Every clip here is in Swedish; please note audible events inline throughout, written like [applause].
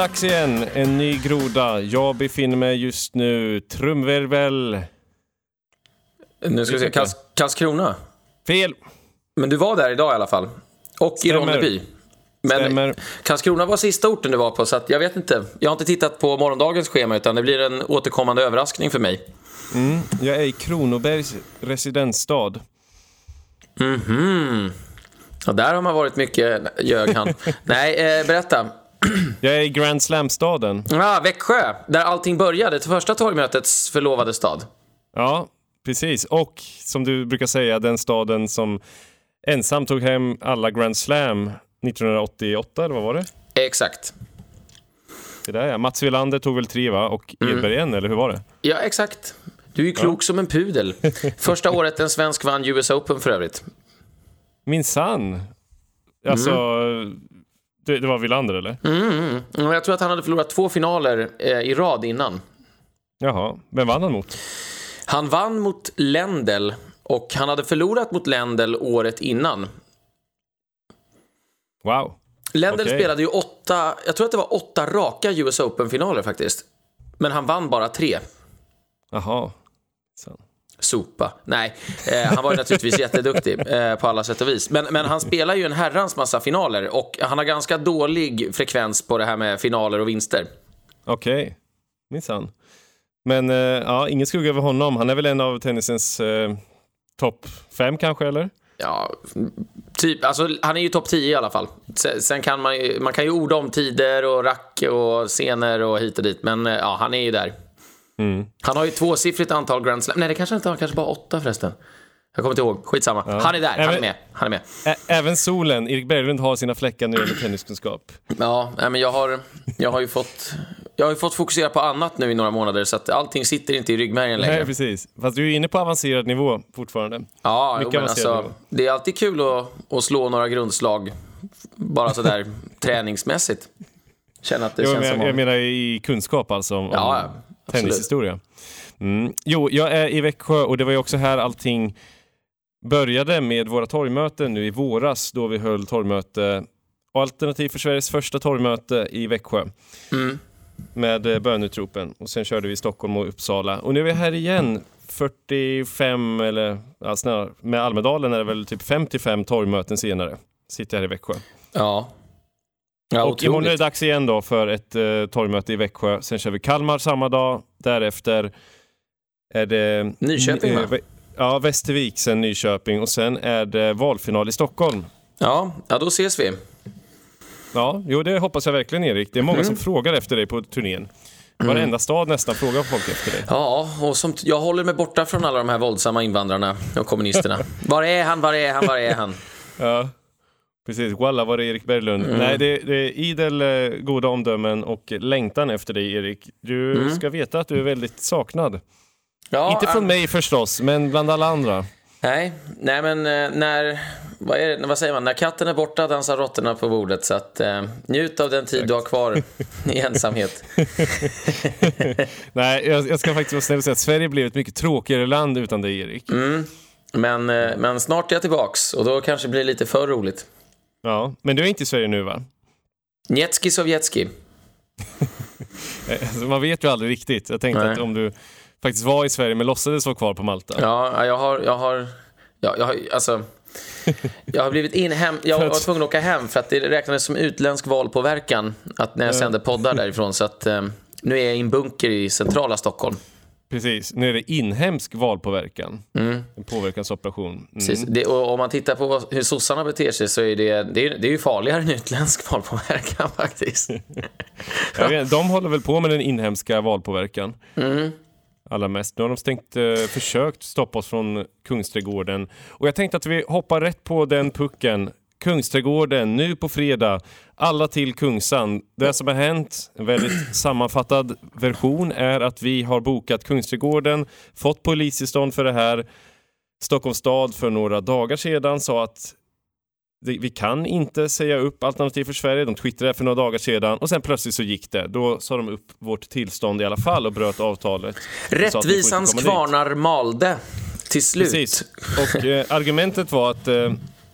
Dags igen. En ny groda. Jag befinner mig just nu, trumvirvel. Nu ska vi se, Karls Karlskrona. Fel. Men du var där idag i alla fall. Och Stämmer. i Ronneby. Men Stämmer. Karlskrona var sista orten du var på, så jag vet inte. Jag har inte tittat på morgondagens schema, utan det blir en återkommande överraskning för mig. Jag är i Kronobergs residensstad. Mhm. Ja, där har man varit mycket, ljög han. [laughs] Nej, eh, berätta. [clears throat] Jag är i Grand Slam-staden. Ah, Växjö, där allting började. Det första torgmötets förlovade stad. Ja, precis. Och som du brukar säga, den staden som ensam tog hem alla Grand Slam 1988, eller vad var det? Exakt. Det där ja. Mats Wilander tog väl tre va? Och Edberg en, eller hur var det? Ja, exakt. Du är ju klok som en pudel. [laughs] Första året en svensk vann US Open för övrigt. Minsann. Alltså, det, det var Wilander eller? Mm, Jag tror att han hade förlorat två finaler eh, i rad innan. Jaha, vem vann han mot? Han vann mot Lendl och han hade förlorat mot Lendl året innan. Wow. Lendl Okej. spelade ju åtta, jag tror att det var åtta raka US Open-finaler faktiskt. Men han vann bara tre. Jaha. Så. Sopa. Nej, eh, han var naturligtvis [laughs] jätteduktig eh, på alla sätt och vis. Men, men han spelar ju en herrans massa finaler och han har ganska dålig frekvens på det här med finaler och vinster. Okej, minsann. Men eh, ja, ingen skugga över honom. Han är väl en av tennisens eh, topp fem kanske, eller? Ja, typ, alltså, han är ju topp 10 i alla fall. Sen, kan man, man kan ju orda om tider och rack och scener och hit och dit, men eh, ja, han är ju där. Han har ju tvåsiffrigt antal Grand Slam. Nej, det kanske inte har, kanske bara åtta förresten. Jag kommer inte ihåg. Skitsamma. Han är där, han är Även- med. Han är med. Ä- även solen, Erik Berglund har sina fläckar när det gäller tenniskunskap. Ja, men jag har, jag har ju fått... Jag har ju fått fokusera på annat nu i några månader så att allting sitter inte i ryggmärgen längre. Nej, precis. Fast du är inne på avancerad nivå fortfarande. Ja, jo, Mycket men avancerad alltså, nivå. det är alltid kul att, att slå några grundslag bara sådär [laughs] träningsmässigt. Känna att det Jo, känns men som jag, jag om... menar i kunskap alltså om, Ja, ja, om. Tennishistoria. Mm. Jo, jag är i Växjö och det var ju också här allting började med våra torgmöten nu i våras då vi höll torgmöte Alternativ för Sveriges första torgmöte i Växjö Mm. med eh, bönutropen och sen körde vi Stockholm och Uppsala och nu är vi här igen 45 eller ja, snarare, med Almedalen är det väl typ 55 torgmöten senare. Sitter här i Växjö. Ja. Ja, och imorgon är det dags igen då för ett uh, torgmöte i Växjö. Sen kör vi Kalmar samma dag. Därefter är det... Nyköping, va? eh, Ja, Västervik, sen Nyköping och sen är det valfinal i Stockholm. Ja, ja, då ses vi. Ja, jo det hoppas jag verkligen Erik. Det är många Mm. som frågar efter dig på turnén. Varenda stad nästan frågar folk efter dig. Ja, och som jag håller mig borta från alla de här våldsamma invandrarna och kommunisterna. Var är han, var är han, var är han? [laughs] Ja, precis. Walla var det Erik Berglund. Mm. Nej, det, det är idel eh, goda omdömen och längtan efter dig Erik. Du ska veta att du är väldigt saknad. Mm. Ja, Inte från mig förstås, men bland alla andra. Nej, nej men eh, när... Vad, det, vad säger man? När katten är borta dansar råttorna på bordet. Så att, eh, njut av den tid du har kvar i ensamhet. [laughs] Nej, jag, jag ska faktiskt vara snäll och säga att Sverige blev ett mycket tråkigare land utan dig, Erik. Men, eh, men snart är jag tillbaks och då kanske det blir lite för roligt. Ja, men du är inte i Sverige nu, va? Njetski Sovjetski. Alltså, [laughs] man vet ju aldrig riktigt. Jag tänkte Nej. att om du faktiskt var i Sverige men låtsades vara kvar på Malta. Ja, jag har... Jag har, ja, jag har alltså... [laughs] Jag har blivit in hem, jag var tvungen att åka hem för att det räknades som utländsk valpåverkan att när jag sände poddar därifrån. Så att eh, nu är jag i en bunker i centrala Stockholm. Precis. Nu är det inhemsk valpåverkan. Mm. En påverkansoperation. Mm. Precis. Det, och om man tittar på vad- hur sossarna beter sig så är det, det, är, det är ju farligare än utländsk valpåverkan [laughs] faktiskt. [laughs] Jag vet, de håller väl på med den inhemska valpåverkan. Mm. Allra mest. Nu har de stängt, eh, försökt stoppa oss från Kungsträdgården. Och jag tänkte att vi hoppar rätt på den pucken. Kungsträdgården, nu på fredag. Alla till Kungsan. Det som har hänt, en väldigt sammanfattad version, är att vi har bokat Kungsträdgården, fått polistillstånd för det här. Stockholms stad för några dagar sedan sa att vi kan inte säga upp Alternativ för Sverige. De twittrade för några dagar sedan och sen plötsligt så gick det. Då sa de upp vårt tillstånd i alla fall och bröt avtalet. Rättvisans komma dit. kvarnar malde till slut. Precis. Och eh, argumentet var att eh,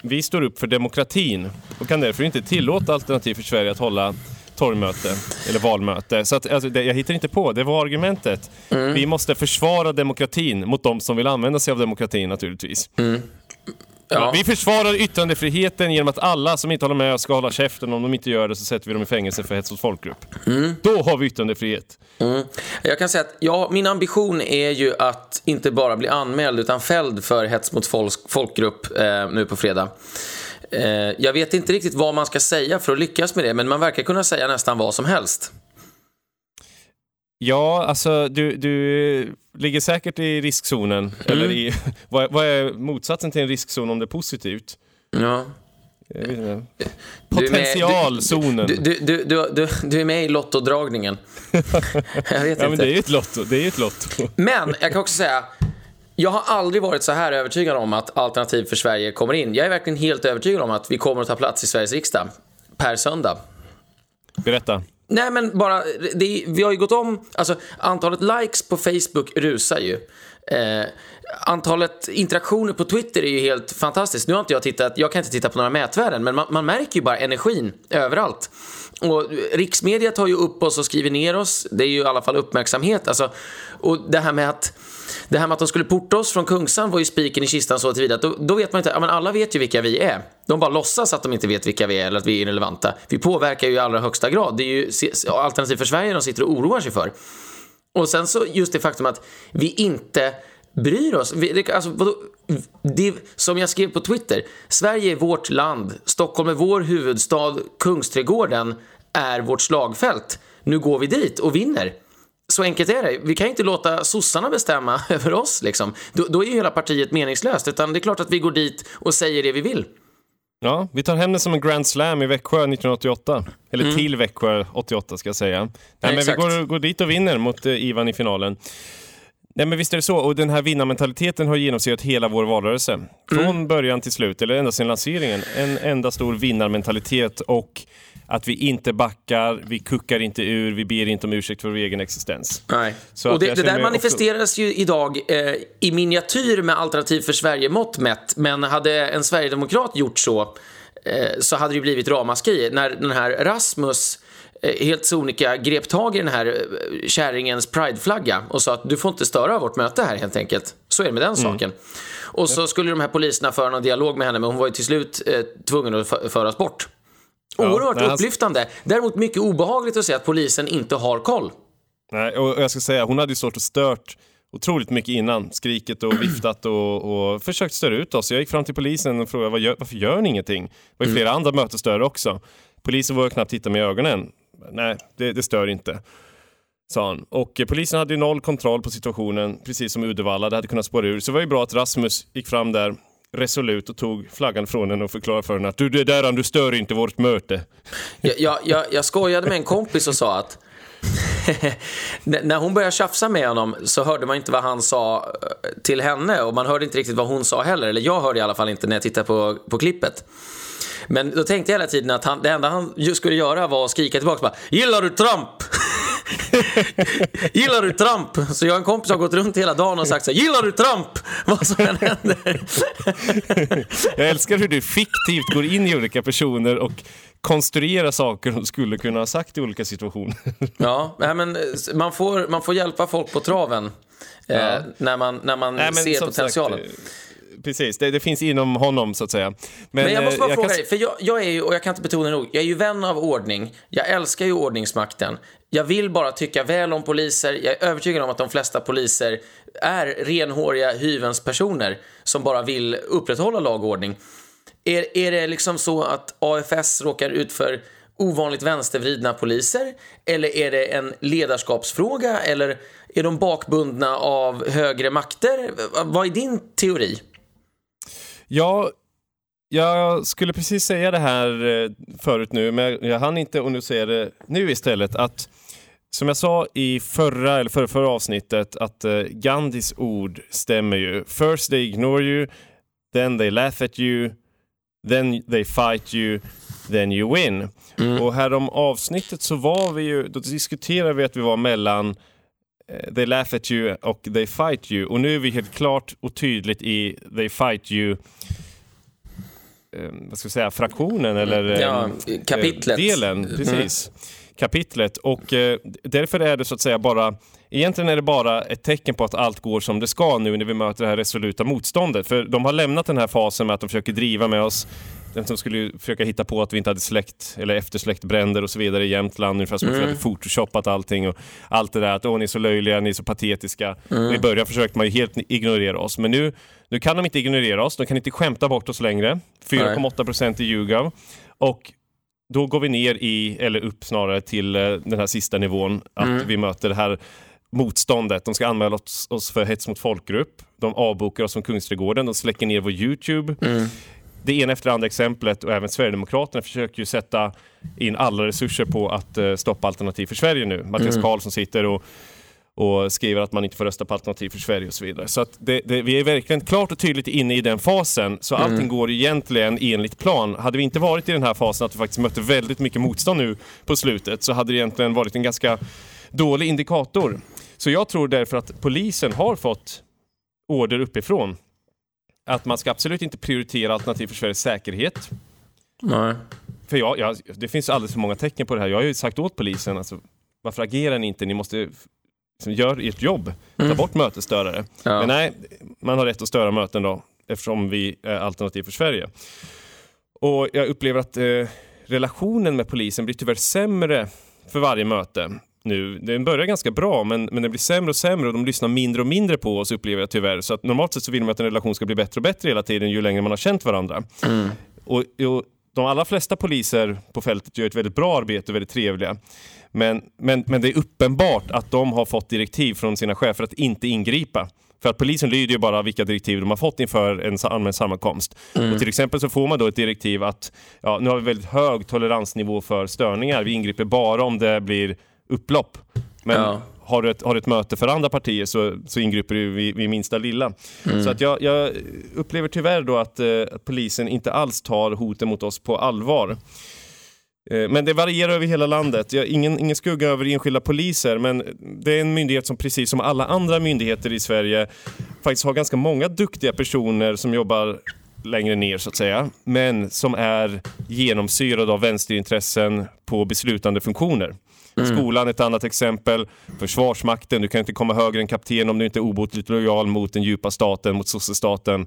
vi står upp för demokratin och kan därför inte tillåta Alternativ för Sverige att hålla torgmöte eller valmöte. Så att, alltså, det, jag hittar inte på, det var argumentet. Mm. Vi måste försvara demokratin mot de som vill använda sig av demokratin naturligtvis. Mm. Ja. Vi försvarar yttrandefriheten genom att alla som inte håller med ska hålla käften. Om de inte gör det så sätter vi dem i fängelse för hets mot folkgrupp. Mm. Då har vi yttrandefrihet. Mm. Jag kan säga att ja, min ambition är ju att inte bara bli anmäld utan fälld för hets mot folk, folkgrupp eh, nu på fredag. Eh, jag vet inte riktigt vad man ska säga för att lyckas med det, men man verkar kunna säga nästan vad som helst. Ja, alltså du, du ligger säkert i riskzonen. Mm. Eller i, [laughs] vad, vad, är motsatsen till en riskzon om det är positivt? Ja. Potentialzonen. Du, du, du, du, du är med i lottodragningen. [laughs] jag vet ja, men det är ju ett lotto. Det är ett lotto. men jag kan också säga, jag har aldrig varit så här övertygad om att Alternativ för Sverige kommer in. Jag är verkligen helt övertygad om att vi kommer att ta plats i Sveriges riksdag per söndag. Berätta. Nej, men bara, det, vi har ju gått om, alltså antalet likes på Facebook rusar ju. Eh, antalet interaktioner på Twitter är ju helt fantastiskt. Nu har inte jag tittat, jag kan inte titta på några mätvärden, men man, man märker ju bara energin överallt. Och riksmedia tar ju upp oss och skriver ner oss. Det är ju i alla fall uppmärksamhet. Alltså, och det här med att det här med att de skulle porta oss från Kungsan var ju spiken i kistan så tillvida. Då, då vet man inte, ja, men alla vet ju vilka vi är. De bara låtsas att de inte vet vilka vi är eller att vi är irrelevanta. Vi påverkar ju i allra högsta grad. Det är ju Alternativ för Sverige de sitter och oroar sig för. Och sen så just det faktum att vi inte bryr oss. Vi, alltså, vadå? Det, som jag skrev på Twitter, Sverige är vårt land, Stockholm är vår huvudstad, Kungsträdgården är vårt slagfält. Nu går vi dit och vinner. Så enkelt är det. Vi kan inte låta sossarna bestämma [laughs] över oss. Liksom. Då, då är ju hela partiet meningslöst. Utan det är klart att vi går dit och säger det vi vill. Ja, vi tar hem det som en Grand Slam i Växjö 1988. Eller mm. till Växjö 88 ska jag säga. Nej, ja, men vi går, går dit och vinner mot eh, Ivan i finalen. Nej men visst är det så. Och den här vinnarmentaliteten har genomsyrat hela vår valrörelse. Från mm. början till slut, eller ända sedan lanseringen. En enda stor vinnarmentalitet och att vi inte backar, vi kuckar inte ur, vi ber inte om ursäkt för vår egen existens. Nej. Så och det, det där manifesteras också... ju idag eh, i miniatyr med Alternativ för Sverige-mått mätt. Men hade en sverigedemokrat gjort så eh, så hade det blivit ramaskri. När den här Rasmus helt sonika grep tag i den här eh, kärringens prideflagga och sa att du får inte störa vårt möte här helt enkelt. Så är det med den mm. saken. Och så skulle de här poliserna föra någon dialog med henne men hon var ju till slut eh, tvungen att föras bort. Oerhört ja, upplyftande. Däremot mycket obehagligt att se att polisen inte har koll. Nej, och jag ska säga, hon hade ju stått och stört otroligt mycket innan. Skrikit och viftat och, och försökt störa ut oss. Jag gick fram till polisen och frågade gör, varför gör ni ingenting? Det var ju flera mm. andra mötesstörare också. Polisen vågade knappt titta mig i ögonen. Nej, det, det stör inte. Sa han. Och eh, polisen hade ju noll kontroll på situationen, precis som Uddevalla. Det hade kunnat spåra ur. Så det var ju bra att Rasmus gick fram där resolut och tog flaggan från henne och förklarade för henne att du, det där, du stör inte vårt möte. Jag, jag, jag, jag skojade med en kompis och sa att [laughs] när hon började tjafsa med honom så hörde man inte vad han sa eh, till henne och man hörde inte riktigt vad hon sa heller. Eller jag hörde i alla fall inte när jag tittade på, på klippet. Men då tänkte jag hela tiden att han, det enda han skulle göra var att skrika tillbaka bara “Gillar du Trump?” [laughs] Gillar du Trump? Så jag och en kompis har gått runt hela dagen och sagt så här, Gillar du Trump? [laughs] Vad som än händer. [laughs] jag älskar hur du fiktivt går in i olika personer och konstruerar saker de skulle kunna ha sagt i olika situationer. ja, men man får, man får hjälpa folk på traven. Eh, ja. när man, när man Nej, ser potentialen. Sagt, precis. Det, det, finns inom honom så att säga. Men, men jag måste bara jag fråga kan... dig, för jag, jag, är ju, och jag kan inte betona nog, jag är ju vän av ordning. Jag älskar ju ordningsmakten. Jag vill bara tycka väl om poliser. Jag är övertygad om att de flesta poliser är renhåriga hyvens personer som bara vill upprätthålla lag och ordning. Är, är det liksom så att AFS råkar ut för ovanligt vänstervridna poliser? Eller är det en ledarskapsfråga? Eller är de bakbundna av högre makter? Vad är din teori? Ja, jag skulle precis säga det här eh, förut nu, men jag hann inte och nu säger jag det nu istället. Att som jag sa i förra, eller förra, förra avsnittet, att uh, Gandhis ord stämmer ju. First they ignore you, then they laugh at you, then they fight you, then you win. Mm. Och här om avsnittet så var vi ju, då diskuterade vi att vi var mellan they laugh at you och they fight you. Och nu är vi helt klart och tydligt i they fight you vad ska jag säga, fraktionen eller ja, kapitlet. delen. Precis. Mm. kapitlet. Och eh, därför är det så att säga bara Egentligen är det bara ett tecken på att allt går som det ska nu när vi möter det här resoluta motståndet. För de har lämnat den här fasen med att de försöker driva med oss de skulle ju försöka hitta på att vi inte hade släckt eller eftersläckt bränder och så vidare i Jämtland. Ungefär som mm. att vi hade photoshoppat allting och allt det där. Att åh, ni är så löjliga, ni är så patetiska. Mm. I början försökte man ju helt ignorera oss. Men nu, nu kan de inte ignorera oss. De kan inte skämta bort oss längre. 4,8 procent i Yougov. Och då går vi ner i, eller upp snarare, till eh, den här sista nivån. Att mm. vi möter det här motståndet. De ska anmäla oss för hets mot folkgrupp. De avbokar oss från Kungsträdgården. De släcker ner vår Youtube. Mm det ena efter det andra exemplet och även Sverigedemokraterna försöker ju sätta in alla resurser på att uh, stoppa Alternativ för Sverige nu. Mattias mm. Karlsson sitter och, och skriver att man inte får rösta på Alternativ för Sverige och så vidare. Så att det, det, vi är verkligen klart och tydligt inne i den fasen. Så mm. allting går egentligen enligt plan. Hade vi inte varit i den här fasen, att vi faktiskt mötte väldigt mycket motstånd nu på slutet, så hade det egentligen varit en ganska dålig indikator. Så jag tror därför att polisen har fått order uppifrån att man ska absolut inte prioritera Alternativ för Sveriges säkerhet. Nej. För jag, jag, det finns alldeles för många tecken på det här. Jag har ju sagt åt polisen, alltså, varför agerar ni inte? Ni måste liksom, gör ert jobb. Ta mm. bort mötesstörare. Ja. Men nej, man har rätt att störa möten då, eftersom vi är Alternativ för Sverige. Och jag upplever att eh, relationen med polisen blir tyvärr sämre för varje möte nu. Den börjar ganska bra men, men den blir sämre och sämre och de lyssnar mindre och mindre på oss upplever jag tyvärr. Så att normalt sett så vill man att en relation ska bli bättre och bättre hela tiden ju längre man har känt varandra. Mm. Och, och, de allra flesta poliser på fältet gör ett väldigt bra arbete och väldigt trevliga. Men, men, men det är uppenbart att de har fått direktiv från sina chefer att inte ingripa. För att polisen lyder ju bara vilka direktiv de har fått inför en allmän sammankomst. Mm. Och till exempel så får man då ett direktiv att ja, nu har vi väldigt hög toleransnivå för störningar. Vi ingriper bara om det blir upplopp. Men ja. har, du ett, har du ett möte för andra partier så, så ingriper du vid, vid minsta lilla. Mm. Så att jag, jag, upplever tyvärr då att, eh, att polisen inte alls tar hoten mot oss på allvar. Eh, men det varierar över hela landet. Jag, ingen, ingen skugga över enskilda poliser, men det är en myndighet som precis som alla andra myndigheter i Sverige faktiskt har ganska många duktiga personer som jobbar längre ner så att säga, men som är genomsyrade av vänsterintressen på beslutande funktioner. Mm. Skolan ett annat exempel. Försvarsmakten, du kan inte komma högre än kapten om du inte är obotligt lojal mot den djupa staten, mot sossestaten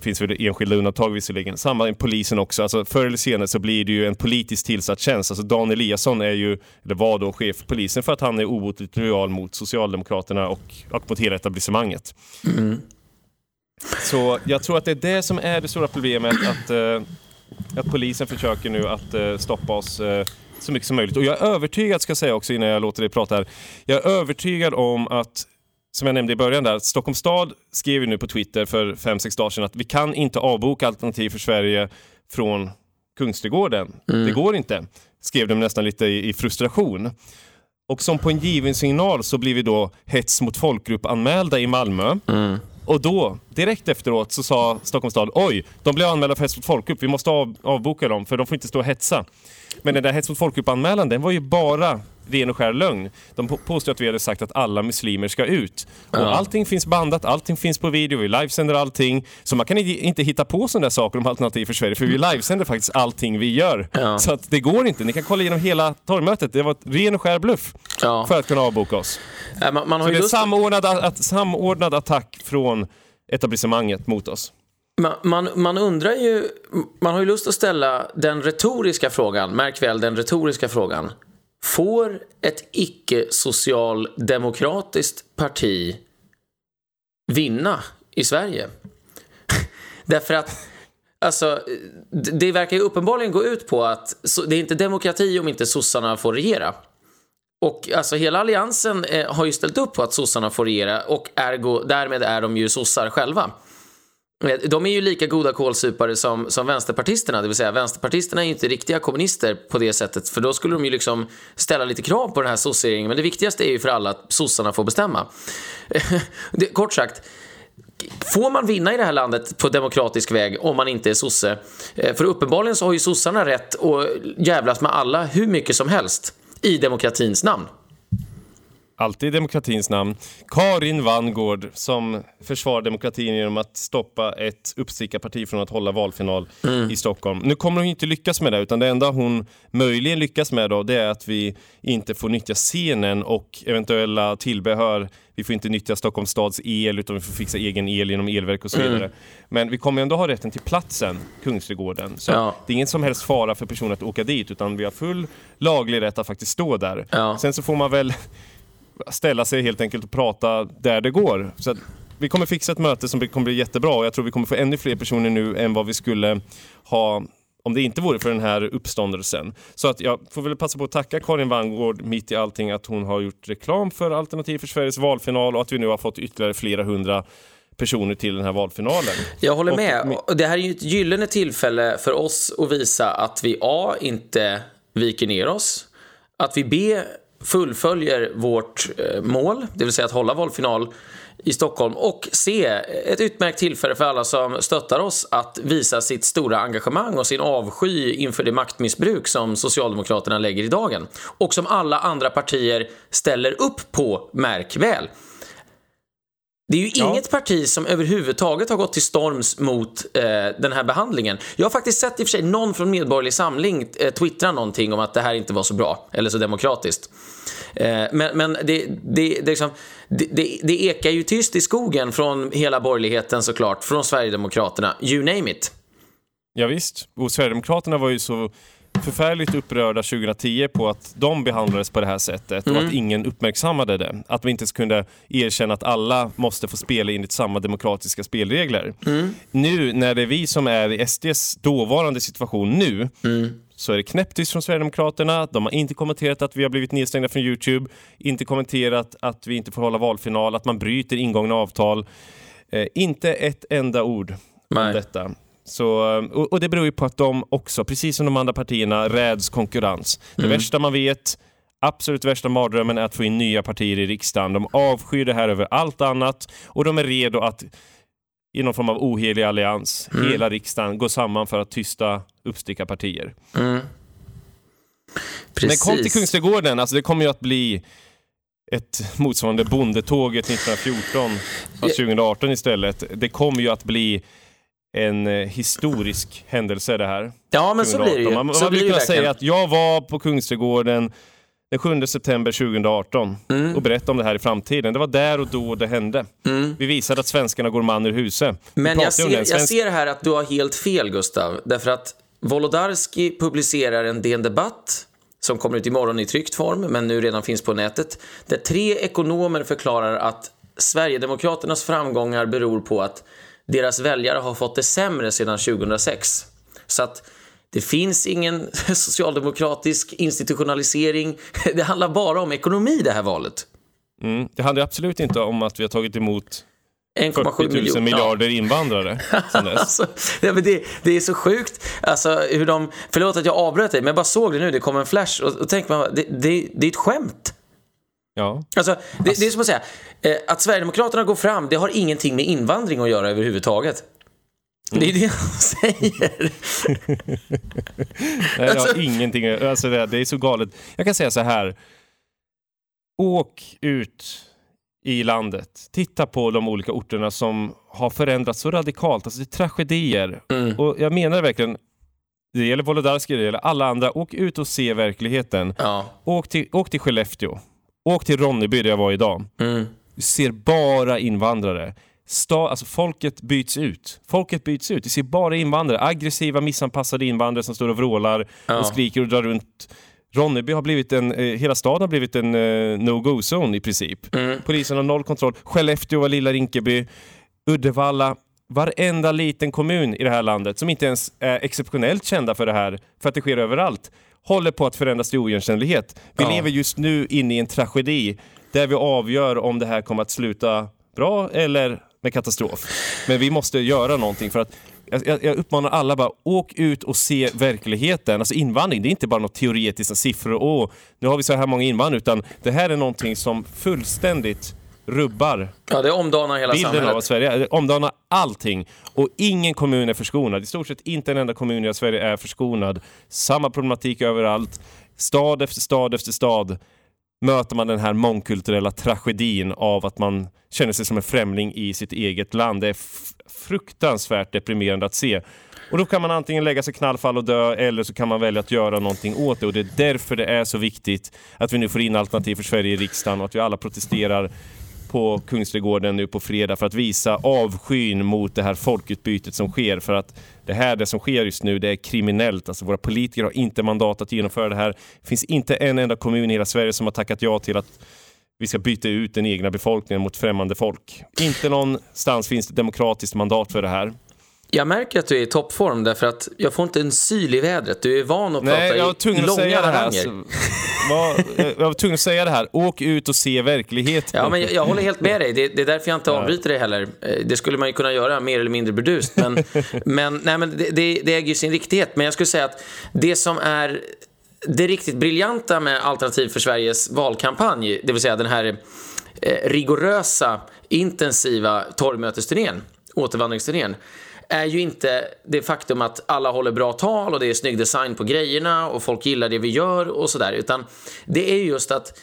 finns väl enskilda undantag visserligen. Samma i polisen också. Alltså, förr eller senare så blir det ju en politiskt tillsatt tjänst. Alltså, Dan Eliasson är ju, eller var då, chef för polisen för att han är obotligt lojal mot Socialdemokraterna och, och mot hela etablissemanget. Mm. Så jag tror att det är det som är det stora problemet, att, uh, att polisen försöker nu att uh, stoppa oss uh, så mycket som möjligt. Och jag är övertygad, ska jag säga också innan jag låter dig prata här, jag är övertygad om att som jag nämnde i början där, Stockholms stad skrev ju nu på Twitter för 5-6 dagar sedan att vi kan inte avboka Alternativ för Sverige från Kungsträdgården. Mm. Det går inte, skrev de nästan lite i, i, frustration. Och som på en given signal så blir vi då hets mot folkgrupp anmälda i Malmö. Mm. Och då, direkt efteråt, så sa Stockholms stad oj, de blev anmälda för hets mot folkgrupp, vi måste av, avboka dem för de får inte stå och hetsa. Men den där hets mot folkgrupp-anmälan, den var ju bara ren och skär lögn. De påstår att vi hade sagt att alla muslimer ska ut. Och ja. allting finns bandat, allting finns på video, vi livesänder allting. Så man kan inte hitta på sådana där saker om Alternativ för Sverige, för vi livesänder faktiskt allting vi gör. Ja. Så att det går inte. Ni kan kolla igenom hela torgmötet. Det var ett ren och skär bluff ja. för att kunna avboka oss. Ja, man, man har så det är samordnad, att, samordnad attack från etablissemanget mot oss. Man, man, man, undrar ju, man har ju lust att ställa den retoriska frågan, märk väl den retoriska frågan. Får ett icke-socialdemokratiskt parti vinna i Sverige? [laughs] Därför att Alltså, det verkar ju uppenbarligen gå ut på att det är inte demokrati om inte sossarna får regera. Och alltså hela alliansen eh, har ju ställt upp på att sossarna får regera och ergo, därmed är de ju sossar själva. Eh, de är ju lika goda kålsupare som, som vänsterpartisterna, det vill säga vänsterpartisterna är ju inte riktiga kommunister på det sättet för då skulle de ju liksom ställa lite krav på den här sosseringen men det viktigaste är ju för alla att sossarna får bestämma. [laughs] det, kort sagt, Får man vinna i det här landet på demokratisk väg om man inte är sosse? Eh, för uppenbarligen så har ju sossarna rätt att jävlas med alla hur mycket som helst i demokratins namn alltid i demokratins namn, Karin Vangård som försvarar demokratin genom att stoppa ett uppstickarparti från att hålla valfinal mm. i Stockholm. Nu kommer hon inte lyckas med det utan det enda hon möjligen lyckas med då det är att vi inte får nyttja scenen och eventuella tillbehör. Vi får inte nyttja Stockholms stads el utan vi får fixa egen el genom elverk och så vidare. Mm. Men vi kommer ändå ha rätten till platsen, Kungsträdgården. Så ja. det är ingen som helst fara för personer att åka dit utan vi har full laglig rätt att faktiskt stå där. Ja. Sen så får man väl ställa sig helt enkelt och prata där det går. Så vi kommer fixa ett möte som kommer bli jättebra och jag tror vi kommer få ännu fler personer nu än vad vi skulle ha om det inte vore för den här uppståndelsen. Så att jag får väl passa på att tacka Karin Vangård mitt i allting att hon har gjort reklam för Alternativ för Sveriges valfinal och att vi nu har fått ytterligare flera hundra personer till den här valfinalen. Jag håller med. Och det här är ju ett gyllene tillfälle för oss att visa att vi A. inte viker ner oss, att vi B fullföljer vårt eh, mål, det vill säga att hålla valfinal i Stockholm och se ett utmärkt tillfälle för alla som stöttar oss att visa sitt stora engagemang och sin avsky inför det maktmissbruk som Socialdemokraterna lägger i dagen och som alla andra partier ställer upp på, märk väl. Det är ju ja. inget parti som överhuvudtaget har gått till storms mot eh, den här behandlingen. Jag har faktiskt sett i och för sig någon från Medborgerlig Samling eh, twittra någonting om att det här inte var så bra eller så demokratiskt. Eh, men men det, det, det, liksom, det, ekar ju tyst i skogen från hela borgerligheten såklart, från Sverigedemokraterna, you name it. Ja, visst, och Sverigedemokraterna var ju så förfärligt upprörda 2010 på att de behandlades på det här sättet mm. och att mm. ingen uppmärksammade det. Att vi inte kunde erkänna att alla måste få spela enligt samma demokratiska spelregler. Mm. Nu när det är vi som är i SDs dåvarande situation nu mm. så är det knäpptyst från Sverigedemokraterna. De har inte kommenterat att vi har blivit nedstängda från Youtube, inte kommenterat att vi inte får hålla valfinal, att man bryter ingångna avtal. Eh, inte ett enda ord Nej. om detta. Så, och, och, det beror ju på att de också, precis som de andra partierna, räds konkurrens. Det mm. värsta man vet, absolut värsta mardrömmen är att få in nya partier i riksdagen. De avskyr det här över allt annat och de är redo att i någon form av ohelig allians, mm. hela riksdagen, gå samman för att tysta uppstickarpartier. Mm. Men kom till Kungsträdgården, alltså det kommer ju att bli ett motsvarande bondetåget [laughs] 1914, fast 2018 istället. Det kommer ju att bli en eh, historisk händelse det här. Ja, men 2018. så blir det ju. Man, man vill kunna säga att jag var på Kungsträdgården den 7 september 2018 mm. och berätta om det här i framtiden. Det var där och då det hände. Mm. Vi visade att svenskarna går man ur huset. Men jag ser, jag ser här att du har helt fel, Gustav. Därför att Wolodarski publicerar en DN Debatt som kommer ut imorgon i tryckt form, men nu redan finns på nätet, där tre ekonomer förklarar att Sverigedemokraternas framgångar beror på att deras väljare har fått det sämre sedan 2006. Så att det finns ingen [laughs] socialdemokratisk institutionalisering. [laughs] Det handlar bara om ekonomi det här valet. Mm. Det handlar absolut inte om att vi har tagit emot 40 000 miljarder ja. invandrare [laughs] alltså, ja, men det, det, är så sjukt. Alltså, hur de, förlåt att jag avbröt dig, men jag bara såg det nu. Det kom en flash och, och tänkte man, det, det, det är ett skämt. Ja. Alltså, det, det är som att säga, eh, att Sverigedemokraterna går fram, det har ingenting med invandring att göra överhuvudtaget. Mm. Det är det jag [laughs] säger. Nej, det alltså... ingenting alltså det, det är så galet. Jag kan säga så här. Åk ut i landet. Titta på de olika orterna som har förändrats så radikalt. Alltså det är tragedier. Mm. Och jag menar verkligen, det gäller Wolodarski, det gäller alla andra. Åk ut och se verkligheten. Ja. Åk, till, åk till Skellefteå. Åk till Ronneby där jag var idag. Mm. Du ser bara invandrare. Sta, alltså folket byts ut. Folket byts ut. Du ser bara invandrare. Aggressiva, missanpassade invandrare som står och vrålar ja. och skriker och drar runt. Ronneby har blivit en, eh, hela staden har blivit en eh, no-go-zone i princip. Mm. Polisen har noll kontroll. Skellefteå lilla Rinkeby. Uddevalla, varenda liten kommun i det här landet som inte ens är exceptionellt kända för det här, för att det sker överallt, håller på att förändras till oigenkännlighet. Vi ja. lever just nu inne i en tragedi där vi avgör om det här kommer att sluta bra eller med katastrof. Men vi måste göra någonting för att jag, jag uppmanar alla bara, åk ut och se verkligheten. Alltså invandring, det är inte bara något teoretiskt, siffror, åh, nu har vi så här många invandrare, utan det här är någonting som fullständigt rubbar ja, det omdanar hela bilden samhället. av Sverige. Det omdanar allting. Och ingen kommun är förskonad. I stort sett inte en enda kommun i Sverige är förskonad. Samma problematik överallt. Stad efter stad efter stad. möter man den här mångkulturella tragedin av att man känner sig som en främling i sitt eget land. Det är fruktansvärt deprimerande att se. Och då kan man antingen lägga sig knallfall och dö eller så kan man välja att göra någonting åt det. Och det är därför det är så viktigt att vi nu får in Alternativ för Sverige i riksdagen och att vi alla protesterar på Kungsträdgården nu på fredag för att visa avskyn mot det här folkutbytet som sker. För att det här, det som sker just nu, det är kriminellt. Alltså våra politiker har inte mandat att genomföra det här. Det finns inte en enda kommun i hela Sverige som har tackat ja till att vi ska byta ut den egna befolkningen mot främmande folk. Inte någonstans finns det demokratiskt mandat för det här. Jag märker att du är i toppform därför att jag får inte en syl i vädret. Du är van att Nej, prata jag var tvungen i långa att säga det här. haranger. Så, var, jag var tvungen att säga det här. Åk ut och se verkligheten. Ja, men jag, jag håller helt med dig. Det, det är därför jag inte avbryter dig heller. Eh, Det skulle man ju kunna göra mer eller mindre burdust. Men, [laughs] men, nej, men det, det, det äger ju sin riktighet. Men jag skulle säga att det som är det riktigt briljanta med Alternativ för Sveriges valkampanj, det vill säga den här eh, rigorösa, intensiva torgmötesturnén, återvandringsturnén, är ju inte det faktum att alla håller bra tal och det är snygg design på grejerna och folk gillar det vi gör och sådär, utan det är ju just att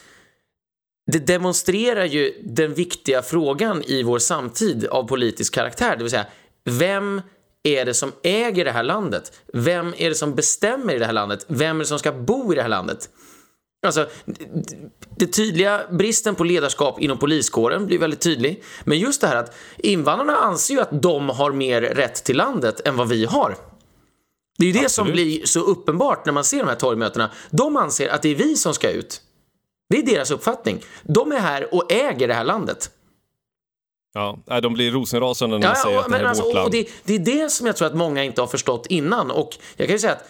det demonstrerar ju den viktiga frågan i vår samtid av politisk karaktär, det vill säga vem är det som äger det här landet? Vem är det som bestämmer i det här landet? Vem är det som ska bo i det här landet? Alltså, det tydliga bristen på ledarskap inom poliskåren blir väldigt tydlig. Men just det här att invandrarna anser ju att de har mer rätt till landet än vad vi har. Det är ju det Absolut. som blir så uppenbart när man ser de här torgmötena. De anser att det är vi som ska ut. Det är deras uppfattning. De är här och äger det här landet. Ja, de blir rosenrasande när man säger att det här är alltså, vårt land. det, det är det som jag tror att många inte har förstått innan. Och jag kan ju säga att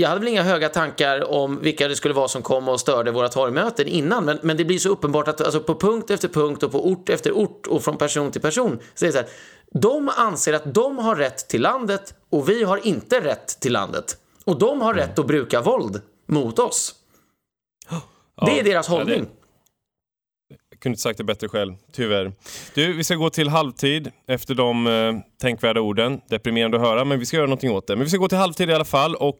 jag hade väl inga höga tankar om vilka det skulle vara som kom och störde våra torgmöten innan, men, men det blir så uppenbart att alltså, på punkt efter punkt och på ort efter ort och från person till person så är det så här, de anser att de har rätt till landet och vi har inte rätt till landet. Och de har rätt att bruka våld mot oss. Det är deras hållning. Kunde inte sagt det bättre själv, tyvärr. Du, vi ska gå till halvtid efter de eh, tänkvärda orden. Deprimerande att höra, men vi ska göra någonting åt det. Men vi ska gå till halvtid i alla fall. Och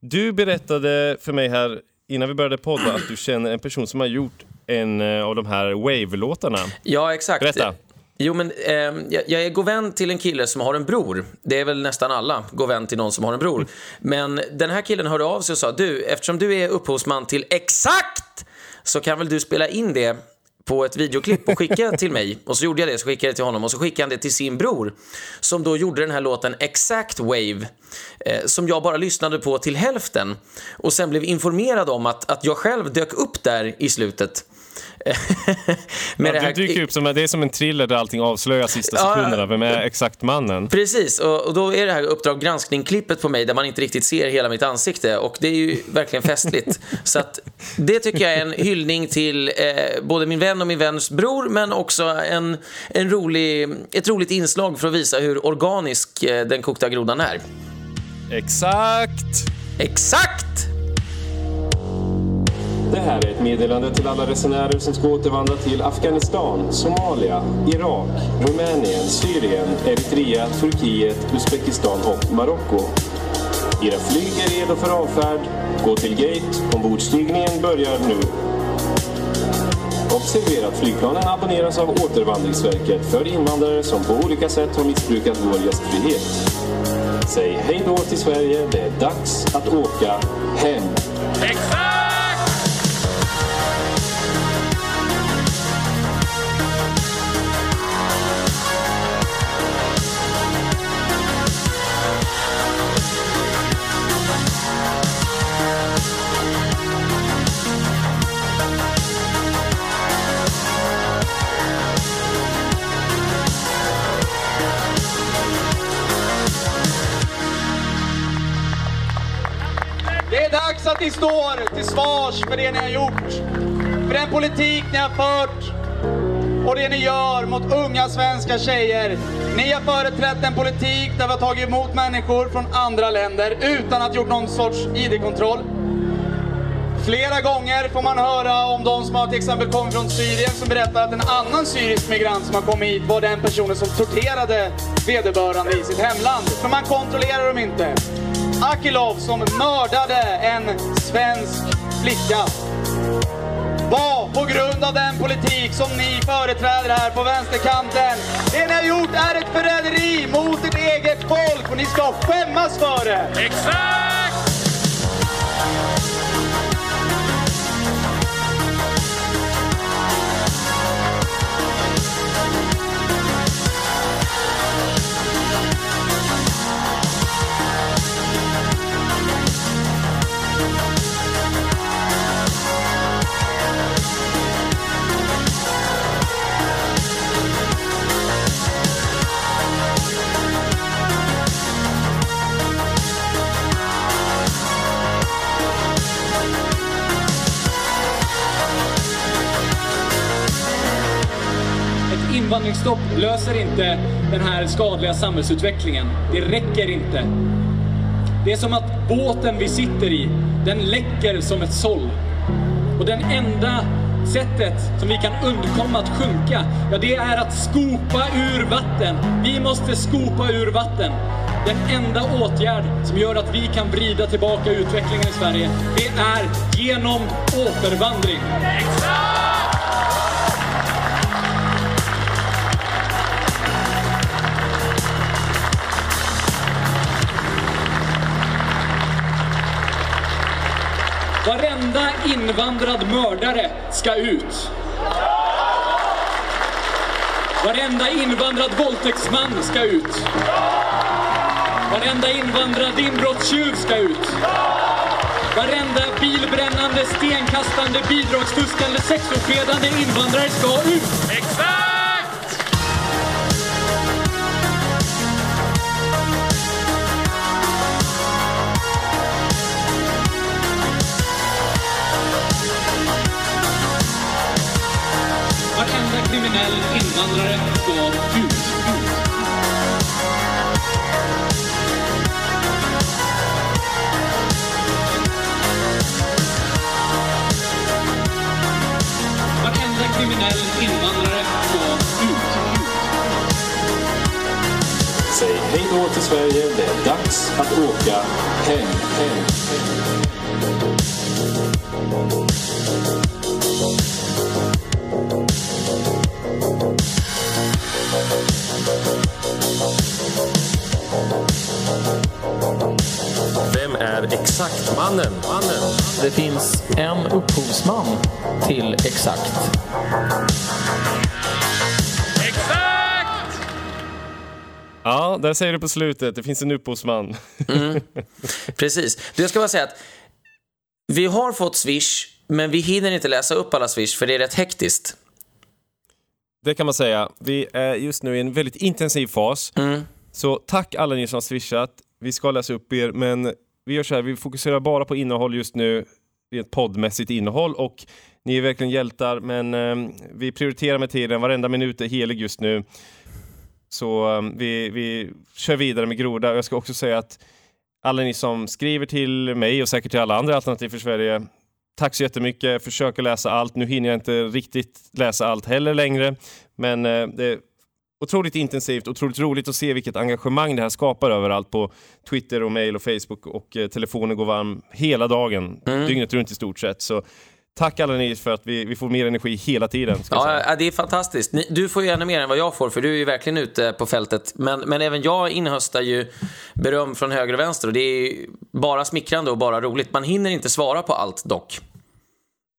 du berättade för mig här innan vi började podda att du känner en person som har gjort en eh, av de här Wave-låtarna. Ja, exakt. Berätta. Jo, men eh, jag, jag är god vän till en kille som har en bror. Det är väl nästan alla god vän till någon som har en bror. Men den här killen hörde av sig och sa du, eftersom du är upphovsman till exakt så kan väl du spela in det på ett videoklipp och skickade till mig. Och så gjorde jag det, så skickade jag det till honom och så skickade han det till sin bror som då gjorde den här låten Exact Wave eh, som jag bara lyssnade på till hälften och sen blev informerad om att, att jag själv dök upp där i slutet. [laughs] Ja, du dyker upp som, det är som en thriller där allting avslöjas sista Ja, sekunderna. Vem är exakt mannen? Precis, och, och då är det här Uppdrag granskning-klippet på mig där man inte riktigt ser hela mitt ansikte och det är ju verkligen festligt. [laughs] Så att det tycker jag är en hyllning till eh, både min vän och min väns bror men också en, en rolig, ett roligt inslag för att visa hur organisk eh, den kokta grodan är. Exakt! Exakt! Det här är ett meddelande till alla resenärer som ska återvandra till Afghanistan, Somalia, Irak, Rumänien, Syrien, Eritrea, Turkiet, Uzbekistan och Marocko. Era flyg är redo för avfärd. Gå till gate. Ombordstigningen börjar nu. Observera att flygplanen abonneras av Återvandringsverket för invandrare som på olika sätt har missbrukat vår gästfrihet. Säg hej då till Sverige. Det är dags att åka hem. Dags att ni står till svars för det ni har gjort. För den politik ni har fört och det ni gör mot unga svenska tjejer. Ni har företrätt en politik där vi har tagit emot människor från andra länder utan att gjort någon sorts ID-kontroll. Flera gånger får man höra om de som har till exempel kommit från Syrien som berättar att en annan syrisk migrant som har kommit hit var den personen som torterade vederbörande i sitt hemland. För man kontrollerar dem inte. Akilov som mördade en svensk flicka. var på grund av den politik som ni företräder här på vänsterkanten. Det ni har gjort är ett förräderi mot ert eget folk och ni ska skämmas för det! Exakt! Invandringsstopp löser inte den här skadliga samhällsutvecklingen. Det räcker inte. Det är som att båten vi sitter i, den läcker som ett såll. Och den enda sättet som vi kan undkomma att sjunka, ja det är att skopa ur vatten. Vi måste skopa ur vatten. Den enda åtgärd som gör att vi kan vrida tillbaka utvecklingen i Sverige, det är genom återvandring. Varenda invandrad mördare ska ut. Varenda invandrad våldtäktsman ska ut. Varenda invandrad inbrottstjuv ska ut. Varenda bilbrännande, stenkastande, bidragsfuskande, sexofredande invandrare ska ut. Exakt! Då till Sverige. Det är dags att åka hem, hem. Vem är exakt mannen? mannen? Det finns en upphovsman till. Exakt! Ja, där säger du på slutet. Det finns en upphovsman. Precis. Du, jag ska bara säga att vi har fått Swish, men vi hinner inte läsa upp alla Swish för det är rätt hektiskt. Det kan man säga. Vi är just nu i en väldigt intensiv fas. Så tack alla ni som har swishat. Vi ska läsa upp er, men vi gör så här, vi fokuserar bara på innehåll just nu, rent poddmässigt innehåll och ni är verkligen hjältar, men eh, vi prioriterar med tiden. Varenda minut är helig just nu. Så eh, vi, vi kör vidare med Groda. Och Jag ska också säga att alla ni som skriver till mig och säkert till alla andra Alternativ för Sverige, tack så jättemycket. Jag försöker läsa allt. Nu hinner jag inte riktigt läsa allt heller längre, men eh, det är otroligt intensivt, otroligt roligt att se vilket engagemang det här skapar överallt på Twitter och mail och Facebook och eh, telefonen går varm hela dagen, dygnet runt i stort sett. Så tack alla ni för att vi, vi får mer energi hela tiden. Ja, det är fantastiskt. Ni- Du får ju ännu mer än vad jag får, för du är ju verkligen ute på fältet. Men, men även jag inhöstar ju beröm från höger och vänster och det är bara smickrande och bara roligt. Man hinner inte svara på allt dock.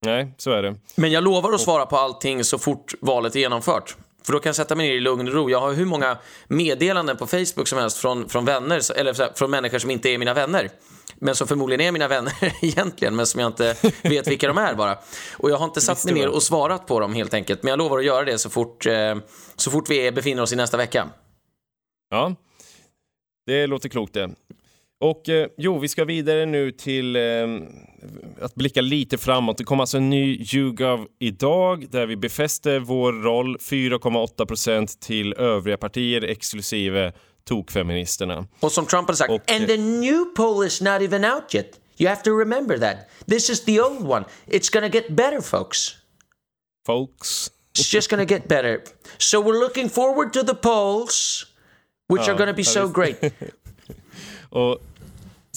Nej, så är det. Men jag lovar att svara på allting så fort valet är genomfört. För då kan jag sätta mig ner i lugn och ro. Jag har hur många meddelanden på Facebook som helst från, från vänner, eller från människor som inte är mina vänner. Men som förmodligen är mina vänner [laughs] egentligen, men som jag inte vet vilka de är bara. Och jag har inte satt mig ner och svarat på dem helt enkelt. Men jag lovar att göra det så fort, eh, så fort vi befinner oss i nästa vecka. Ja, det låter klokt det. Och eh, jo, vi ska vidare nu till eh, att blicka lite framåt. Det kommer alltså en ny YouGov idag där vi befäster vår roll 4,8 procent till övriga partier exklusive tokfeministerna. Och som Trump har sagt, Och- and the new poll is not even out yet. You have to remember that. This is the old one. It's gonna get better, folks. Folks. It's just to get better. So we're looking forward to the polls, which are going to be so great. [laughs] Och